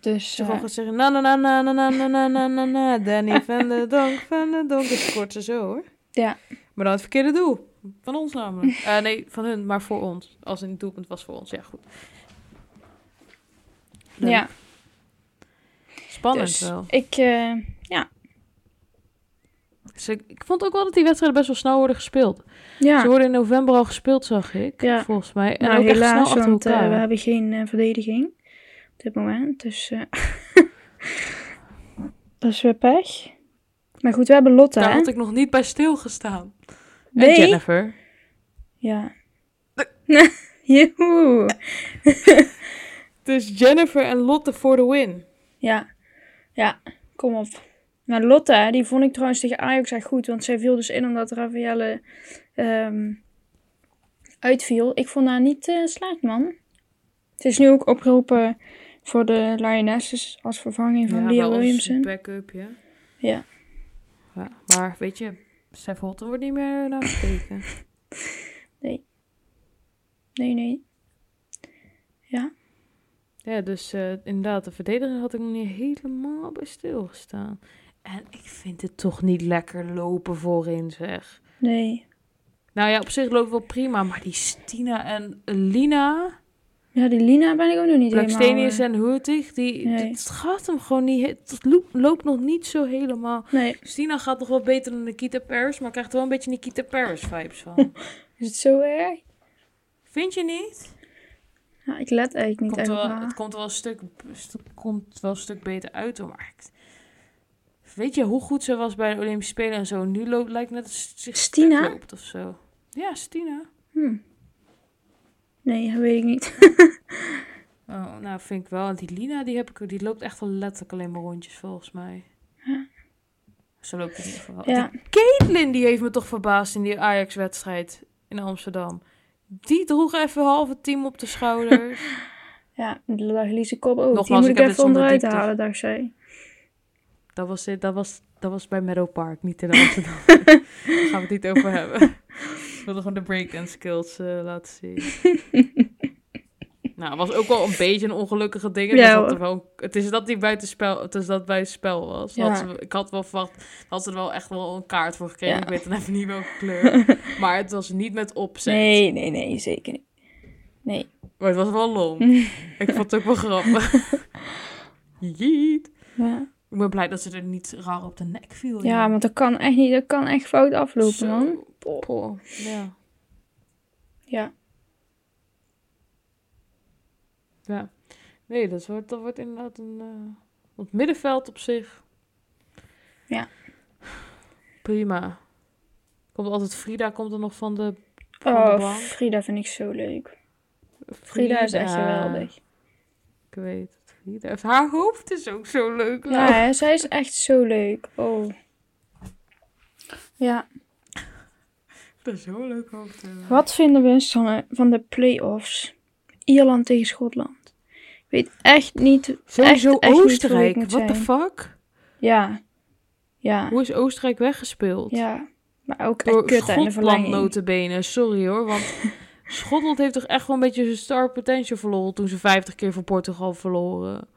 Dus, je eh, gewoon gaat zeggen, na na na na na na na na na na Danny van de Donk van de Donk. Dan scoort ze zo hoor. Ja. Maar dan het verkeerde doel. Van ons namelijk. Eh, nee, van hun, maar voor ons. Als een doelpunt was voor ons. Ja, goed. Leuk. ja, Spannend dus wel. ik, eh, Dus ik, ik vond ook wel dat die wedstrijden best wel snel worden gespeeld. ja. Ze worden in november al gespeeld, zag ik. Ja. Volgens mij. En nou, ook echt snel helaas, want eh, we hebben geen eh, verdediging op dit moment. Dus eh, dat is weer pech. Maar goed, we hebben Lotte, Daar had ik nog niet bij stilgestaan. En Nee. Jennifer. Ja. Joehoe. Dus Jennifer en Lotte voor de win. Ja, ja, kom op. Maar Lotte, hè, die vond ik trouwens tegen Ajax echt goed. Want zij viel dus in omdat Rafaelle ehm uitviel. Ik vond haar niet eh, slecht, man. Het is nu ook opgeroepen voor de Lionesses als vervanging van ja, Leah Williamson. backup, ja. Ja. ja. Maar weet je, Stef Holten wordt niet meer naar gekeken. Nee, nee. Ja, ja, dus eh, inderdaad, de verdediger had ik nog niet helemaal bij stilgestaan. En ik vind het toch niet lekker lopen voorin, zeg. nee. Nou ja, op zich loopt het wel prima, maar die Stina en Lina, Ja, die Lina ben ik ook nog niet helemaal... Blackstenius eh, en Hurtig, die, Nee. het gaat hem gewoon niet, het loopt, nog niet zo helemaal. Nee, Stina gaat nog wel beter dan Nikita Paris, maar krijgt wel een beetje Nikita Paris vibes van. is het zo erg? Vind je niet? Ja, ik let eigenlijk niet Komt wel, het komt wel een stuk, st- komt wel een stuk beter uit hoor. Maar ik- weet je hoe goed ze was bij de Olympische Spelen en zo? Nu loopt, lijkt net als ze zich Stina? loopt of zo. Ja, Stina. Hm. Nee, dat weet ik niet. Oh, nou, vind ik wel. En die Lina, die, heb ik, die loopt echt wel letterlijk alleen maar rondjes volgens mij. Ja. Zo loopt het in ieder geval. Ja. Die Caitlin, die heeft me toch verbaasd in die Ajax-wedstrijd in Amsterdam. Die droeg even half het team op de schouders. Ja, de Lise Kop ook. Nogmaals, die moet ik ik, even onderuit halen, dacht zij. Dat was, dat was, dat was bij Meadow Park, niet in Amsterdam. Daar gaan we het niet over hebben. Ik wilde gewoon de breakdance skills eh, laten zien. Nou, het was ook wel een beetje een ongelukkige ding. Ja, wel, het is dat die buitenspel, het is dat buitenspel was. Ja. Had ze- ik had wel verwacht, had ze er wel echt wel een kaart voor gekregen. Ja. Ik weet dan even niet welke kleur. maar het was niet met opzet. Nee, nee, nee, zeker niet. Nee. Maar het was wel lom. ik vond het ook wel grappig. Jeet. Ja. Ik ben blij dat ze er niet raar op de nek viel. ja, want dat kan echt niet. Dat kan echt fout aflopen, Zo. man. Poh, Ja. Ja. ja. Nee, dat wordt, dat wordt inderdaad een... eh, het middenveld op zich. Ja. Prima. Komt altijd Frida, komt er nog van de, van de Oh, bank. Frida vind ik zo leuk. Frida is echt geweldig. Ik weet Frida. Haar hoofd is ook zo leuk. Ja, hè, zij is echt zo leuk. Oh. Ja. Dat is zo'n leuk hoofd. Wat vinden we, Sanne, van de play-offs? Ierland tegen Schotland. Ik weet echt niet... Sowieso echt niet Oostenrijk. the zijn. fuck? Ja. Ja. Hoe is Oostenrijk weggespeeld? Ja. Maar ook echt Door kut en de Schotland verlenging. notabene. Sorry hoor, want Schotland heeft toch echt wel een beetje zijn star potential verloren toen ze 50 keer van Portugal verloren.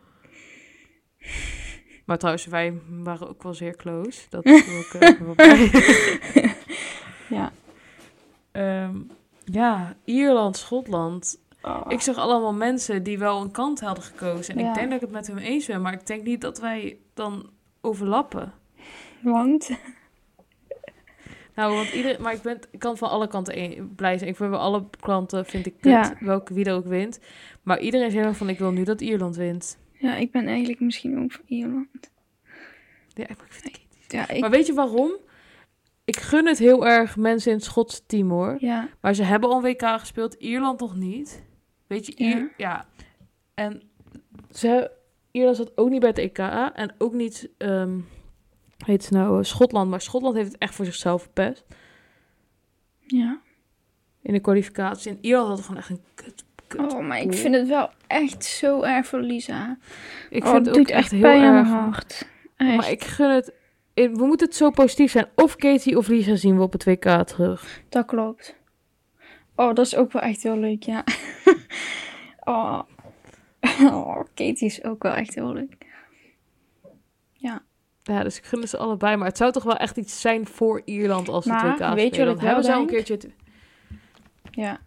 Maar trouwens, wij waren ook wel zeer close. Dat even bij. Ja. Ehm, ja, Ierland, Schotland. Oh. Ik zag allemaal mensen die wel een kant hadden gekozen. En Ja. ik denk dat ik het met hem eens ben, maar ik denk niet dat wij dan overlappen. Want? Nou, want iedereen, maar ik, ben, ik kan van alle kanten een- blij zijn. Ik vind bij alle klanten vind ik kut, Ja. welke wie er ook wint. Maar iedereen zegt wel van, ik wil nu dat Ierland wint. Ja, ik ben eigenlijk misschien ook voor Ierland. Ja, ik vind het Ja, ik... Maar weet je waarom? Ik gun het heel erg mensen in het Schotse team hoor. Ja. Maar ze hebben al een WK gespeeld, Ierland nog niet. Weet je, Ier- Ja. ja. En ze, Ierland zat ook niet bij het EK en ook niet, ehm heet ze nou, eh, Schotland. Maar Schotland heeft het echt voor zichzelf verpest Ja. in de kwalificatie. En Ierland had gewoon echt een kut, kut Oh, maar ik vind het wel echt zo erg voor Lisa. Ik oh, vind het het ook echt heel erg. Echt. Maar ik gun het. We moeten het zo positief zijn. Of Katie of Lisa zien we op het WK terug. Dat klopt. Oh, dat is ook wel echt heel leuk, ja. oh. oh, Katie is ook wel echt heel leuk. Ja, dus ik gun ze allebei. Maar het zou toch wel echt iets zijn voor Ierland als Maar, het WK weet je wat ik wel hebben ze al een keertje... het- Ja.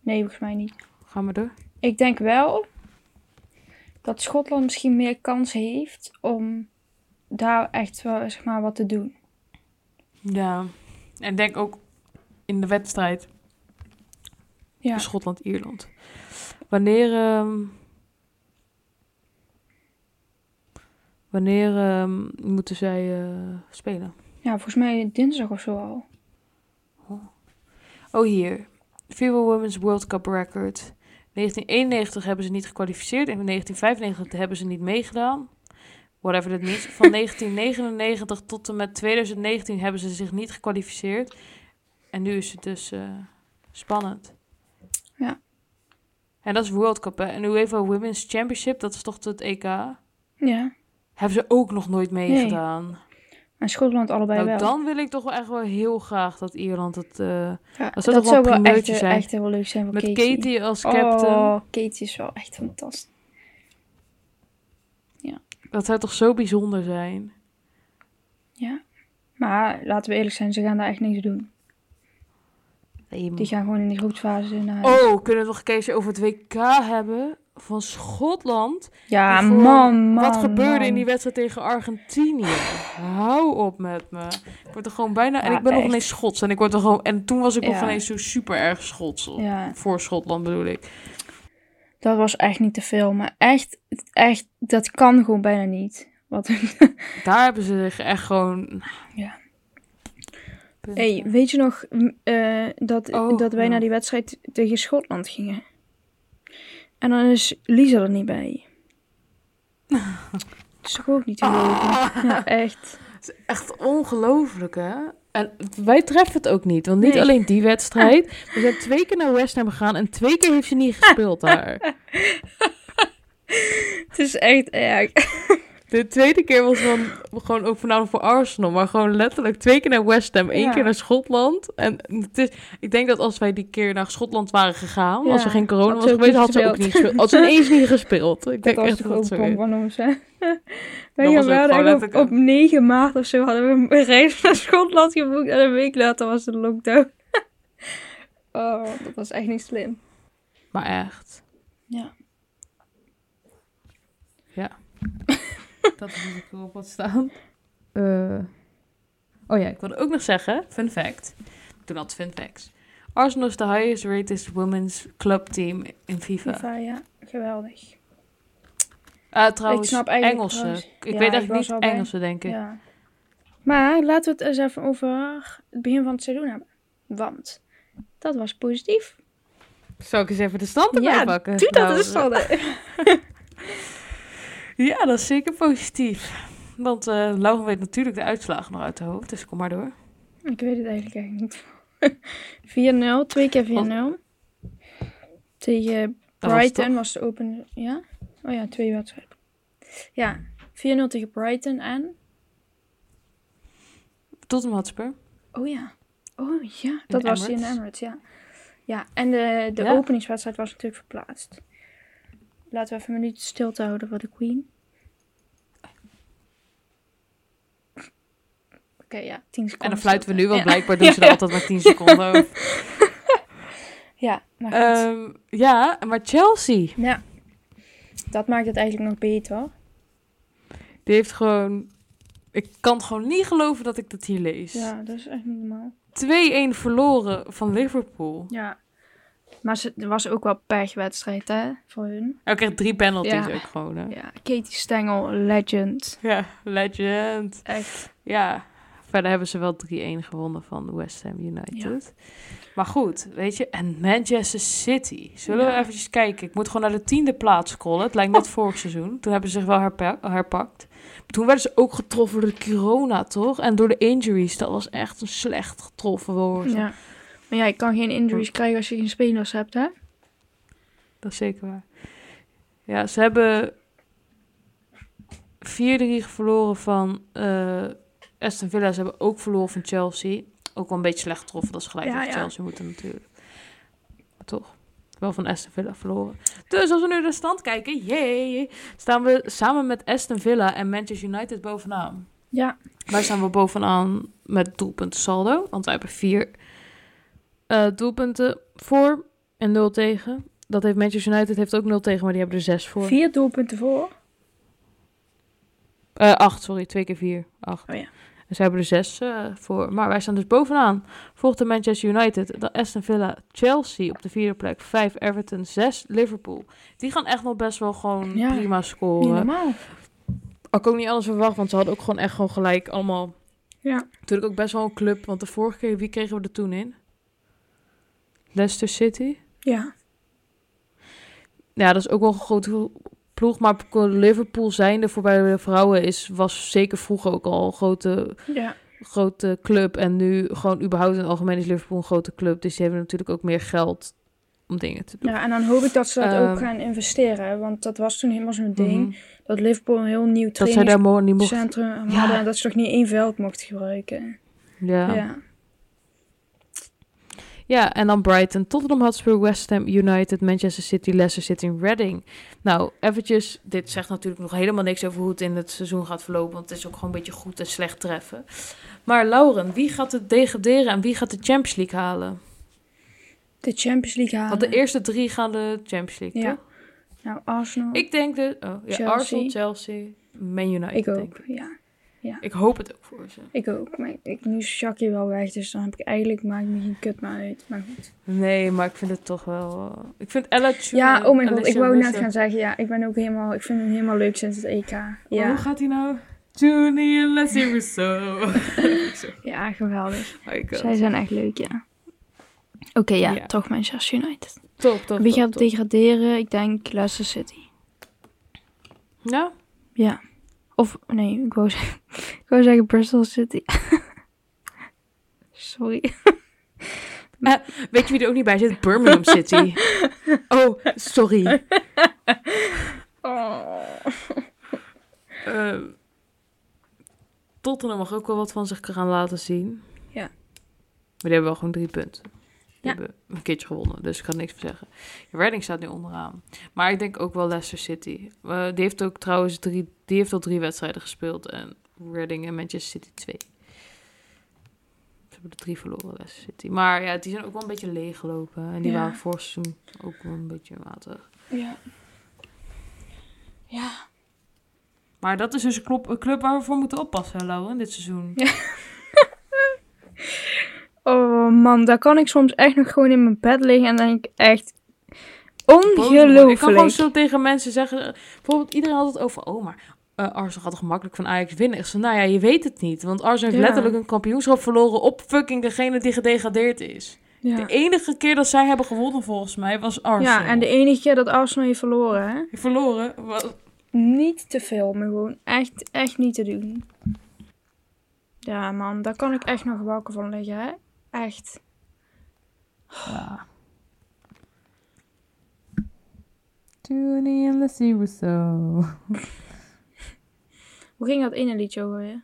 Nee, volgens mij niet. Ga maar door. Ik denk wel dat Schotland misschien meer kans heeft om daar echt wel, zeg maar, wat te doen. Ja. En denk ook in de wedstrijd Ja. Schotland-Ierland. Wanneer... ehm, Wanneer ehm, moeten zij eh, spelen? Ja, volgens mij dinsdag of zo al. Oh, hier. FIBA Women's World Cup Record. 1991 hebben ze niet gekwalificeerd. En in 1995 hebben ze niet meegedaan. Whatever that means. Van 1999 tot en met 2019 hebben ze zich niet gekwalificeerd. En nu is het dus eh, spannend. Ja. En dat is World Cup, hè. En UEFA Women's Championship, dat is toch het EK? Ja. Hebben ze ook nog nooit meegedaan. En Schotland allebei Nou, wel. dan wil ik toch wel echt wel heel graag dat Ierland het... eh, ja, dat dat, zou wel echt, primeurtje zijn. echt heel leuk zijn voor met Katie. Katie als captain. Oh, Katie is wel echt fantastisch. Dat zou toch zo bijzonder zijn? Ja. Maar laten we eerlijk zijn, ze gaan daar echt niks doen. Nee, Die gaan gewoon in die groepsfase naar huis. Oh, kunnen we nog een keertje over het WK hebben van Schotland? ja, man, man. Wat gebeurde man. in die wedstrijd tegen Argentinië? Hou op met me. Ik word er gewoon bijna... en ik ben nog ineens Schots. En, ik word er gewoon, en toen was ik nog ineens zo super erg Schots. Ja, Voor Schotland bedoel ik. dat was echt niet te veel. Maar echt, echt, dat kan gewoon bijna niet. Wat Daar hebben ze zich echt gewoon... Ja. Hey, weet je nog eh, dat, Oh, dat wij naar die wedstrijd tegen Schotland gingen? En dan is Lisa er niet bij. Dat is toch ook niet te geloven? Ja, echt. Het is echt ongelooflijk, hè? En wij treffen het ook niet. Want niet Nee. alleen die wedstrijd. We zijn twee keer naar West Ham gegaan. En twee keer heeft ze niet gespeeld daar. Het is echt erg. De tweede keer was dan gewoon ook voornamelijk voor Arsenal. Maar gewoon letterlijk twee keer naar West Ham, één Ja. keer naar Schotland. En het is, ik denk dat als wij die keer naar Schotland waren gegaan, Ja, als er geen corona was ze ook geweest, had ze ook niet gespeeld. Had ze ineens niet gespeeld. Ik Dat denk echt dat ook van ons, hè? Ook we hadden op, op 9 maart of zo hadden we een reis naar Schotland geboekt. En een week later was de lockdown. oh, dat was echt niet slim. Maar echt. Ja. Dat is ik erop had staan. Eh, Oh ja, ik wilde ook nog zeggen, fun fact. Ik doe altijd fun facts. Arsenal is de highest rated women's club team in FIFA. FIFA, ja. Geweldig. Ah, trouwens, Ik snap Engelse. trouwens- Ik Ja, weet ik eigenlijk was niet bij. Engelse, denk ik. Ja. Maar laten we het eens even over het begin van het seizoen hebben. Want dat was positief. Zou ik eens even de stand erbij Ja, pakken? Doe dat Nou, eens Ja, dat is zeker positief. Want eh Lauren weet natuurlijk de uitslagen nog uit de hoofd, dus kom maar door. Ik weet het eigenlijk echt niet. 4-0, twee keer 4-0. Tegen was Brighton toch? was, de open. Ja? Oh ja, twee wedstrijden. Ja, 4-0 tegen Brighton en. Tottenham Hotspur. Oh ja. Oh ja, dat was die in Emirates. Emirates, ja. Ja, en de, de Ja. openingswedstrijd was natuurlijk verplaatst. Laten we even een minuut stilte houden voor de Queen. Oké, ja, 10 seconden. En dan fluiten we nu, want Ja. blijkbaar doen ze er altijd maar 10 seconden over. Ja, maar goed. Ehm, ja, maar Chelsea, ja, dat maakt het eigenlijk nog beter. die heeft gewoon... Ik kan gewoon niet geloven dat ik dat hier lees. Ja, dat is echt niet normaal. 2-1 verloren van Liverpool. Ja. Maar ze, er was ook wel pechwedstrijd, hè, voor hun. Hij kreeg drie penalties Ja. ook gewoon, hè. Ja, Katie Stengel, legend. Ja, legend. Echt. Ja, verder hebben ze wel 3-1 gewonnen van West Ham United. Maar goed, weet je, en Manchester City. Zullen we eventjes kijken? Ik moet gewoon naar de tiende plaats scrollen. Het lijkt net vorig seizoen. Toen hebben ze zich wel herpa- herpakt. Toen werden ze ook getroffen door de corona, toch? En door de injuries. Dat was echt een slecht getroffen worden. Ja. Maar ja, je kan geen injuries krijgen als je geen spelers hebt, hè? Dat is zeker waar. Ja, ze hebben 4-3 verloren van eh, Aston Villa. Ze hebben ook verloren van Chelsea. Ook wel een beetje slecht getroffen. Dat is gelijk Ja. Chelsea moeten natuurlijk. Maar toch. Wel van Aston Villa verloren. Dus als we nu de stand kijken, jee, staan we samen met Aston Villa en Manchester United bovenaan. Ja. Wij staan wel bovenaan met doelpunten saldo. Want wij hebben vier eh, doelpunten voor en nul tegen. Dat heeft Manchester United heeft ook nul tegen, maar die hebben er zes voor. Vier doelpunten voor. Eh, acht, sorry. Twee keer vier. Acht. Oh ja. Dus ze hebben er zes eh, voor. Maar wij staan dus bovenaan. Volgt de Manchester United, de Aston Villa, Chelsea op de vierde plek. Vijf Everton, zes Liverpool. Die gaan echt nog best wel gewoon Ja, prima scoren. normaal. Had ik ook niet anders verwacht, want ze hadden ook gewoon echt gewoon gelijk allemaal... Ja. Natuurlijk ook best wel een club, want de vorige keer, wie kregen we er toen in? Leicester City? Ja. Ja, dat is ook wel een grote ploeg, maar Liverpool zijnde voor bij de vrouwen is, was zeker vroeger ook al een grote, Ja. grote club. En nu gewoon überhaupt in het algemeen is Liverpool een grote club, dus die hebben natuurlijk ook meer geld om dingen te doen. ja, en dan hoop ik dat ze dat Ehm, ook gaan investeren. Want dat was toen helemaal zo'n ding. Mhm. Dat Liverpool een heel nieuw trainingscentrum Ja. hadden. En dat ze toch niet één veld mochten gebruiken. Ja. Ja. Ja. en dan Brighton, Tottenham Hotspur, West Ham United, Manchester City, Leicester City en Reading. Nou, eventjes, dit zegt natuurlijk nog helemaal niks over hoe het in het seizoen gaat verlopen, want het is ook gewoon een beetje goed en slecht treffen. Maar Lauren, wie gaat het degraderen en wie gaat de Champions League halen? De Champions League halen. Want de eerste drie gaan de Champions League, Ja. toch? Nou, Arsenal. Ik denk de... Oh, ja, Chelsea. Arsenal, Chelsea, Man United, Ik denk ook, ik. ja. Ik hoop het ook voor ze. Ik ook. Maar ik, nu is Jackie wel weg, dus dan heb ik eigenlijk maakt me geen kut meer uit. Maar goed. Nee, maar ik vind het toch wel... eh, Ik vind Ella Ja, oh mijn god, ik wou net gaan zeggen, ja, ik ben ook helemaal, ik vind hem helemaal leuk sinds het EK. Ja, Hoe gaat hij nou? Junie en Leslie Rousseau. ja geweldig. Oh. Zij zijn echt leuk, ja. Oké, ja, Ja. toch Manchester United. Top, top, Wie top, gaat top. degraderen? Ik denk Leicester City. Ja? Ja. Of, nee, ik wou zeggen, ik wou zeggen Bristol City. Sorry. Weet je wie er ook niet bij zit? Birmingham City. Oh, sorry. Oh. Ehm, Tottenham mag ook wel wat van zich gaan laten zien. Ja. Maar die hebben wel gewoon drie punten. Ja. hebben een keertje gewonnen, dus ik kan niks meer zeggen. Reading staat nu onderaan. Maar ik denk ook wel Leicester City. Eh, die heeft ook trouwens drie, die heeft al drie wedstrijden gespeeld. En Reading en Manchester City twee. Ze hebben er drie verloren, Leicester City. Maar ja, die zijn ook wel een beetje leeggelopen. En die Ja. waren vorig seizoen ook wel een beetje matig. Ja. Ja. Maar dat is dus een club, een club waar we voor moeten oppassen, Lauwen, dit seizoen. Oh man, daar kan ik soms echt nog gewoon in mijn bed liggen en denk ik echt worden. Ik kan ongelooflijk. gewoon zo tegen mensen zeggen. Bijvoorbeeld, iedereen had het over. Oh, maar eh, Arsenal gaat toch gemakkelijk van Ajax winnen? Ik zei, nou ja, je weet het niet. Want Arsenal heeft Ja. letterlijk een kampioenschap verloren op fucking degene die gedegradeerd is. Ja. De enige keer dat zij hebben gewonnen, volgens mij, was Arsenal. ja, en de enige keer dat Arsenal heeft verloren, hè? Verloren? Wat? Niet te veel, maar gewoon echt, echt niet te doen. Ja man, daar kan ik echt nog wakker van liggen, hè? Echt. Ja. And Lucy Rousseau. Hoe ging dat ene liedje over je?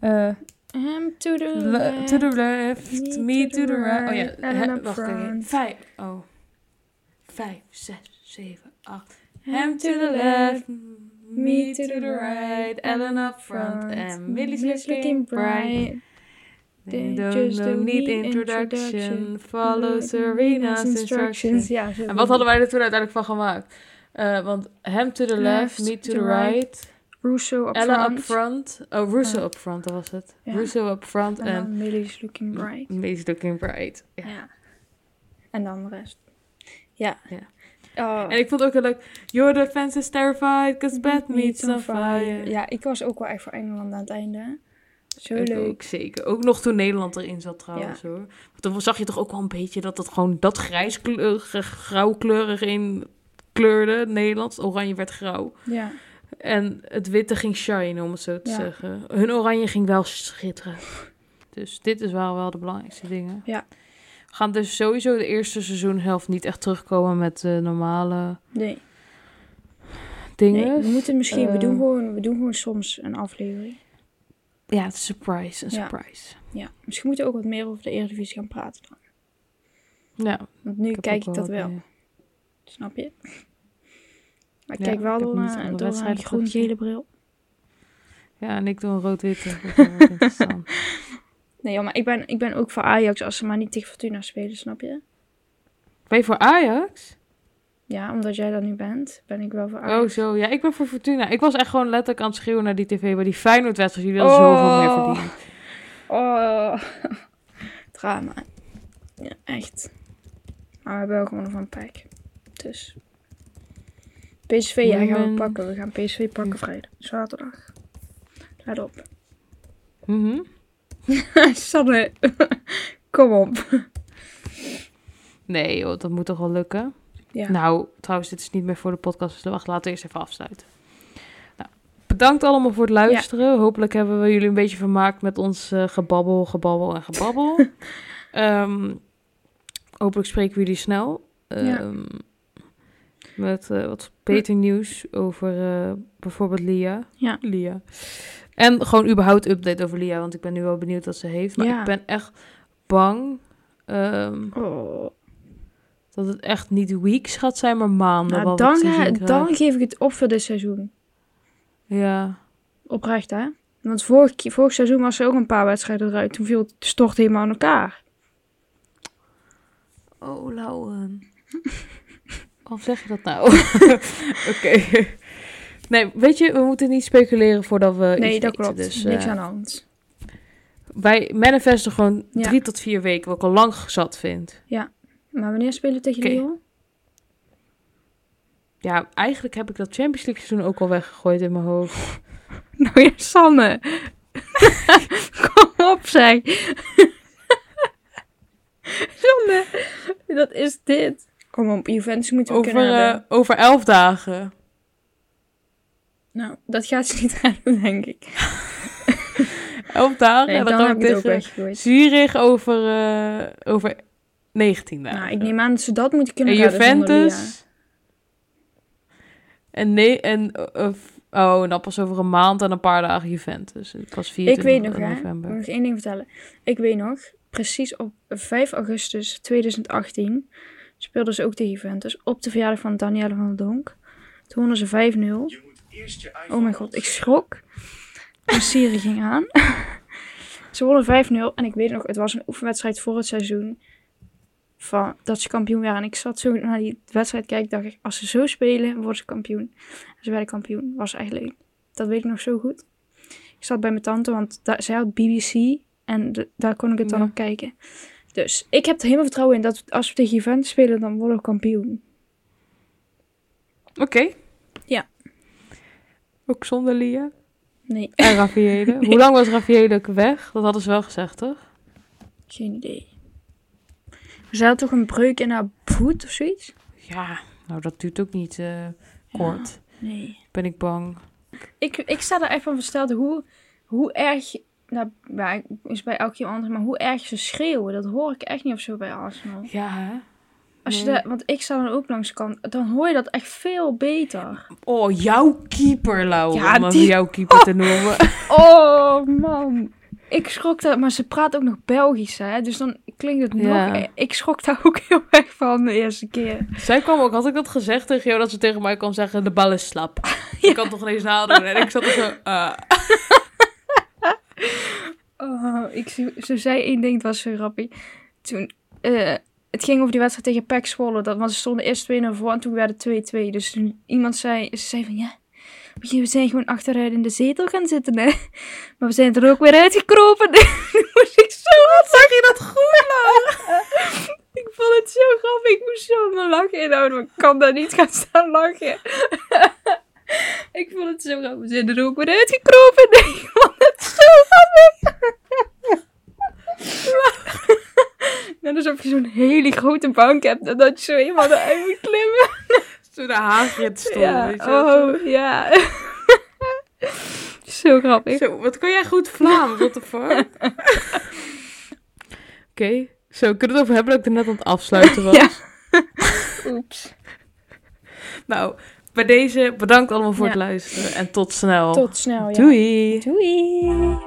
Eh, Hem to the Le- left. to the left, me me to to the right. Oh ja, wacht even. front. Vijf, oh. Vijf, zes, zeven, acht. Hem to the left, me to the right, Ellen up front, and Millie's looking bright. They don't, don't need introduction, follow Serena's instructions. Ja, En wat hadden wij er toen uiteindelijk van gemaakt? Eh, want hem to the left, me to the right, right, Russo up Ella front. up front. Oh, Russo up front, dat was het. Russo up front En Millie's looking bright. Millie's looking bright. Ja. Ja. En dan de rest. Ja. Ja. Oh. En ik vond ook heel leuk. Your defense is terrified, cause bad meets on fire. Ja, ik was ook wel echt voor Engeland aan het einde. Zo ik leuk. ook, zeker. Ook nog toen Nederland erin zat trouwens hoor. Want toen zag je toch ook wel een beetje dat het gewoon dat grijs, grauwkleurig in kleurde. Nederland. Oranje werd grauw. Ja. En het witte ging shine, om het zo te Ja. zeggen. Hun oranje ging wel schitteren. Dus dit is wel, wel de belangrijkste dingen. Ja. We gaan dus sowieso de eerste seizoenhelft niet echt terugkomen met de normale Nee. dingen. nee. We moeten misschien, we, Eh, doen gewoon, we doen gewoon soms een aflevering. Ja, het is een surprise, een Ja. surprise. Ja. Misschien moeten we ook wat meer over de Eredivisie gaan praten dan. Ja, Want nu ik kijk ik dat wel. Snap je? Maar ik Ja, kijk wel ik door, een- door een groen-gele bril. Ja, en ik doe een rood-witte. Interessant. Nee, joh, maar ik ben, ik ben ook voor Ajax als ze maar niet tegen Fortuna spelen, snap je? Ben je voor Ajax? Ja, omdat jij dat nu bent, ben ik wel voor Oh, Ajax. zo. Ja, ik ben voor Fortuna. Ik was echt gewoon letterlijk aan het schreeuwen naar die tv bij die Feyenoord-wedstrijd. Jullie hadden zoveel meer Oh. verdiend. Oh, drama. Ja, echt. Maar we hebben wel gewoon van Pijk. Dus. PSV, ja, gaan we pakken. We gaan PSV pakken vrijdag. Zaterdag. Let op. Mhm. Sanne, kom op. Nee, joh, dat moet toch wel lukken? Ja. Nou, trouwens, dit is niet meer voor de podcast. Dus wacht, laten we eerst even afsluiten. Nou, bedankt allemaal voor het luisteren. Hopelijk hebben we jullie een beetje vermaakt met ons eh, gebabbel, gebabbel en gebabbel. Ehm, hopelijk spreken we jullie snel. Ja. Ehm, Met eh, wat beter nieuws over eh, bijvoorbeeld Lia. Ja. Lia. En gewoon überhaupt update over Lia, want ik ben nu wel benieuwd wat ze heeft. Maar ik ben echt bang ehm, Oh. Dat het echt niet weeks gaat zijn, maar maanden. Nou, dan, ga- dan geef ik het op voor dit seizoen. Ja. Oprecht, hè? Want vorig, vorig seizoen was er ook een paar wedstrijden eruit. Toen viel het stort helemaal aan elkaar. Oh, Lauwen. Waarom zeg je dat nou? Oké. Nee, weet je, we moeten niet speculeren voordat we nee, iets dat klopt. Dus, Niks eh, aan de hand. Wij manifesten gewoon Ja. drie tot vier weken, wat ik al lang zat vind. Maar wanneer spelen we tegen Oké. Lyon? Ja, eigenlijk heb ik dat Champions League seizoen ook al weggegooid in mijn hoofd. Nou ja, Sanne. Kom op, zeg. Sanne, dat is dit. Kom op, Juventus moeten we Over, kunnen eh, over elf dagen. Nou, dat gaat ze niet redden, denk ik. Elf dagen. Nee, en dan, dan, heb ik het ook weggegooid. Zurich over, eh, over 19 dagen. Nou, ik neem aan dat ze dat moeten kunnen en. Juventus. En, nee, en, eh, Oh, en dan pas over een maand en een paar dagen Juventus. Het was 24 Ik weet nog, hè. Ik november. wil nog één ding vertellen. Ik weet nog, precies op 5 augustus 2018 speelden ze ook tegen Juventus op de verjaardag van Danielle van der Donk. Toen wonnen ze 5-0. Oh mijn god, ik schrok. Mijn Siri ging aan. ze wonnen 5-0 en ik weet nog, het was een oefenwedstrijd voor het seizoen. Van, dat ze kampioen waren. En ik zat zo naar die wedstrijd kijken. dacht ik, als ze zo spelen, worden ze kampioen. En ze werden kampioen. Was leuk. Dat weet ik nog zo goed. Ik zat bij mijn tante, want da- zij had BBC. En de- daar kon ik het dan Ja. op kijken. Dus ik heb er helemaal vertrouwen in dat als we tegen Juventus spelen, dan worden we kampioen. Oké. Ja. Ook zonder Lia. Nee, En Raffaele. Hoe lang was ook weg? Dat hadden ze wel gezegd, toch? geen idee. Zij had toch een breuk in haar voet of zoiets? Ja, nou dat duurt ook niet eh, kort. Nee. Ben ik bang. Ik, ik sta er echt van versteld hoe, hoe erg... Nou, ja, is bij elk iemand anders, maar hoe erg ze schreeuwen, dat hoor ik echt niet of zo bij Arsenal. Ja, hè? Als je Nee. daar, want ik sta dan ook langs de kant, dan hoor je dat echt veel beter. Oh, jouw keeper, Laura. Ja, om die- jouw keeper te noemen. Oh man, ik schrok daar, maar ze praat ook nog Belgisch, hè? Dus dan klinkt het Ja. nog. Ik schrok daar ook heel erg van de eerste keer. Zij kwam ook, had ik dat gezegd tegen jou, dat ze tegen mij kon zeggen, de bal is slap. Ik kan toch ineens nadoen. En ik zat er zo, eh, Oh, ik, zo, zo zei één ding, het was zo grappig. Toen, eh, het ging over die wedstrijd tegen PEC Zwolle. Dat, want ze stonden eerst 2-0 voor en toen werden het 2-2. Dus toen iemand zei, ze zei van ja, we zijn gewoon achteruit in de zetel gaan zitten hè. Maar we zijn er ook weer uitgekropen. Moest ik zo wat zag je dat goed Ik vond het zo grappig. Ik moest zo mijn lachen inhouden. Maar ik kan daar niet gaan staan lachen. ik vond het zo grappig. We zijn er ook weer uitgekropen. Ik vond het zo grappig. Net alsof je zo'n hele grote bank hebt en dat je zo eenmaal eruit moet klimmen. Zo de haagrit stond. Ja, weet je oh, ja. zo grappig. Zo, wat kan jij goed Vlaams, what the fuck? Oké, zo, kunnen we het over hebben dat ik er net aan het afsluiten was? Ja. Oeps. Nou, bij deze bedankt allemaal voor Ja. het luisteren en tot snel. Tot snel, ja. Doei! Doei.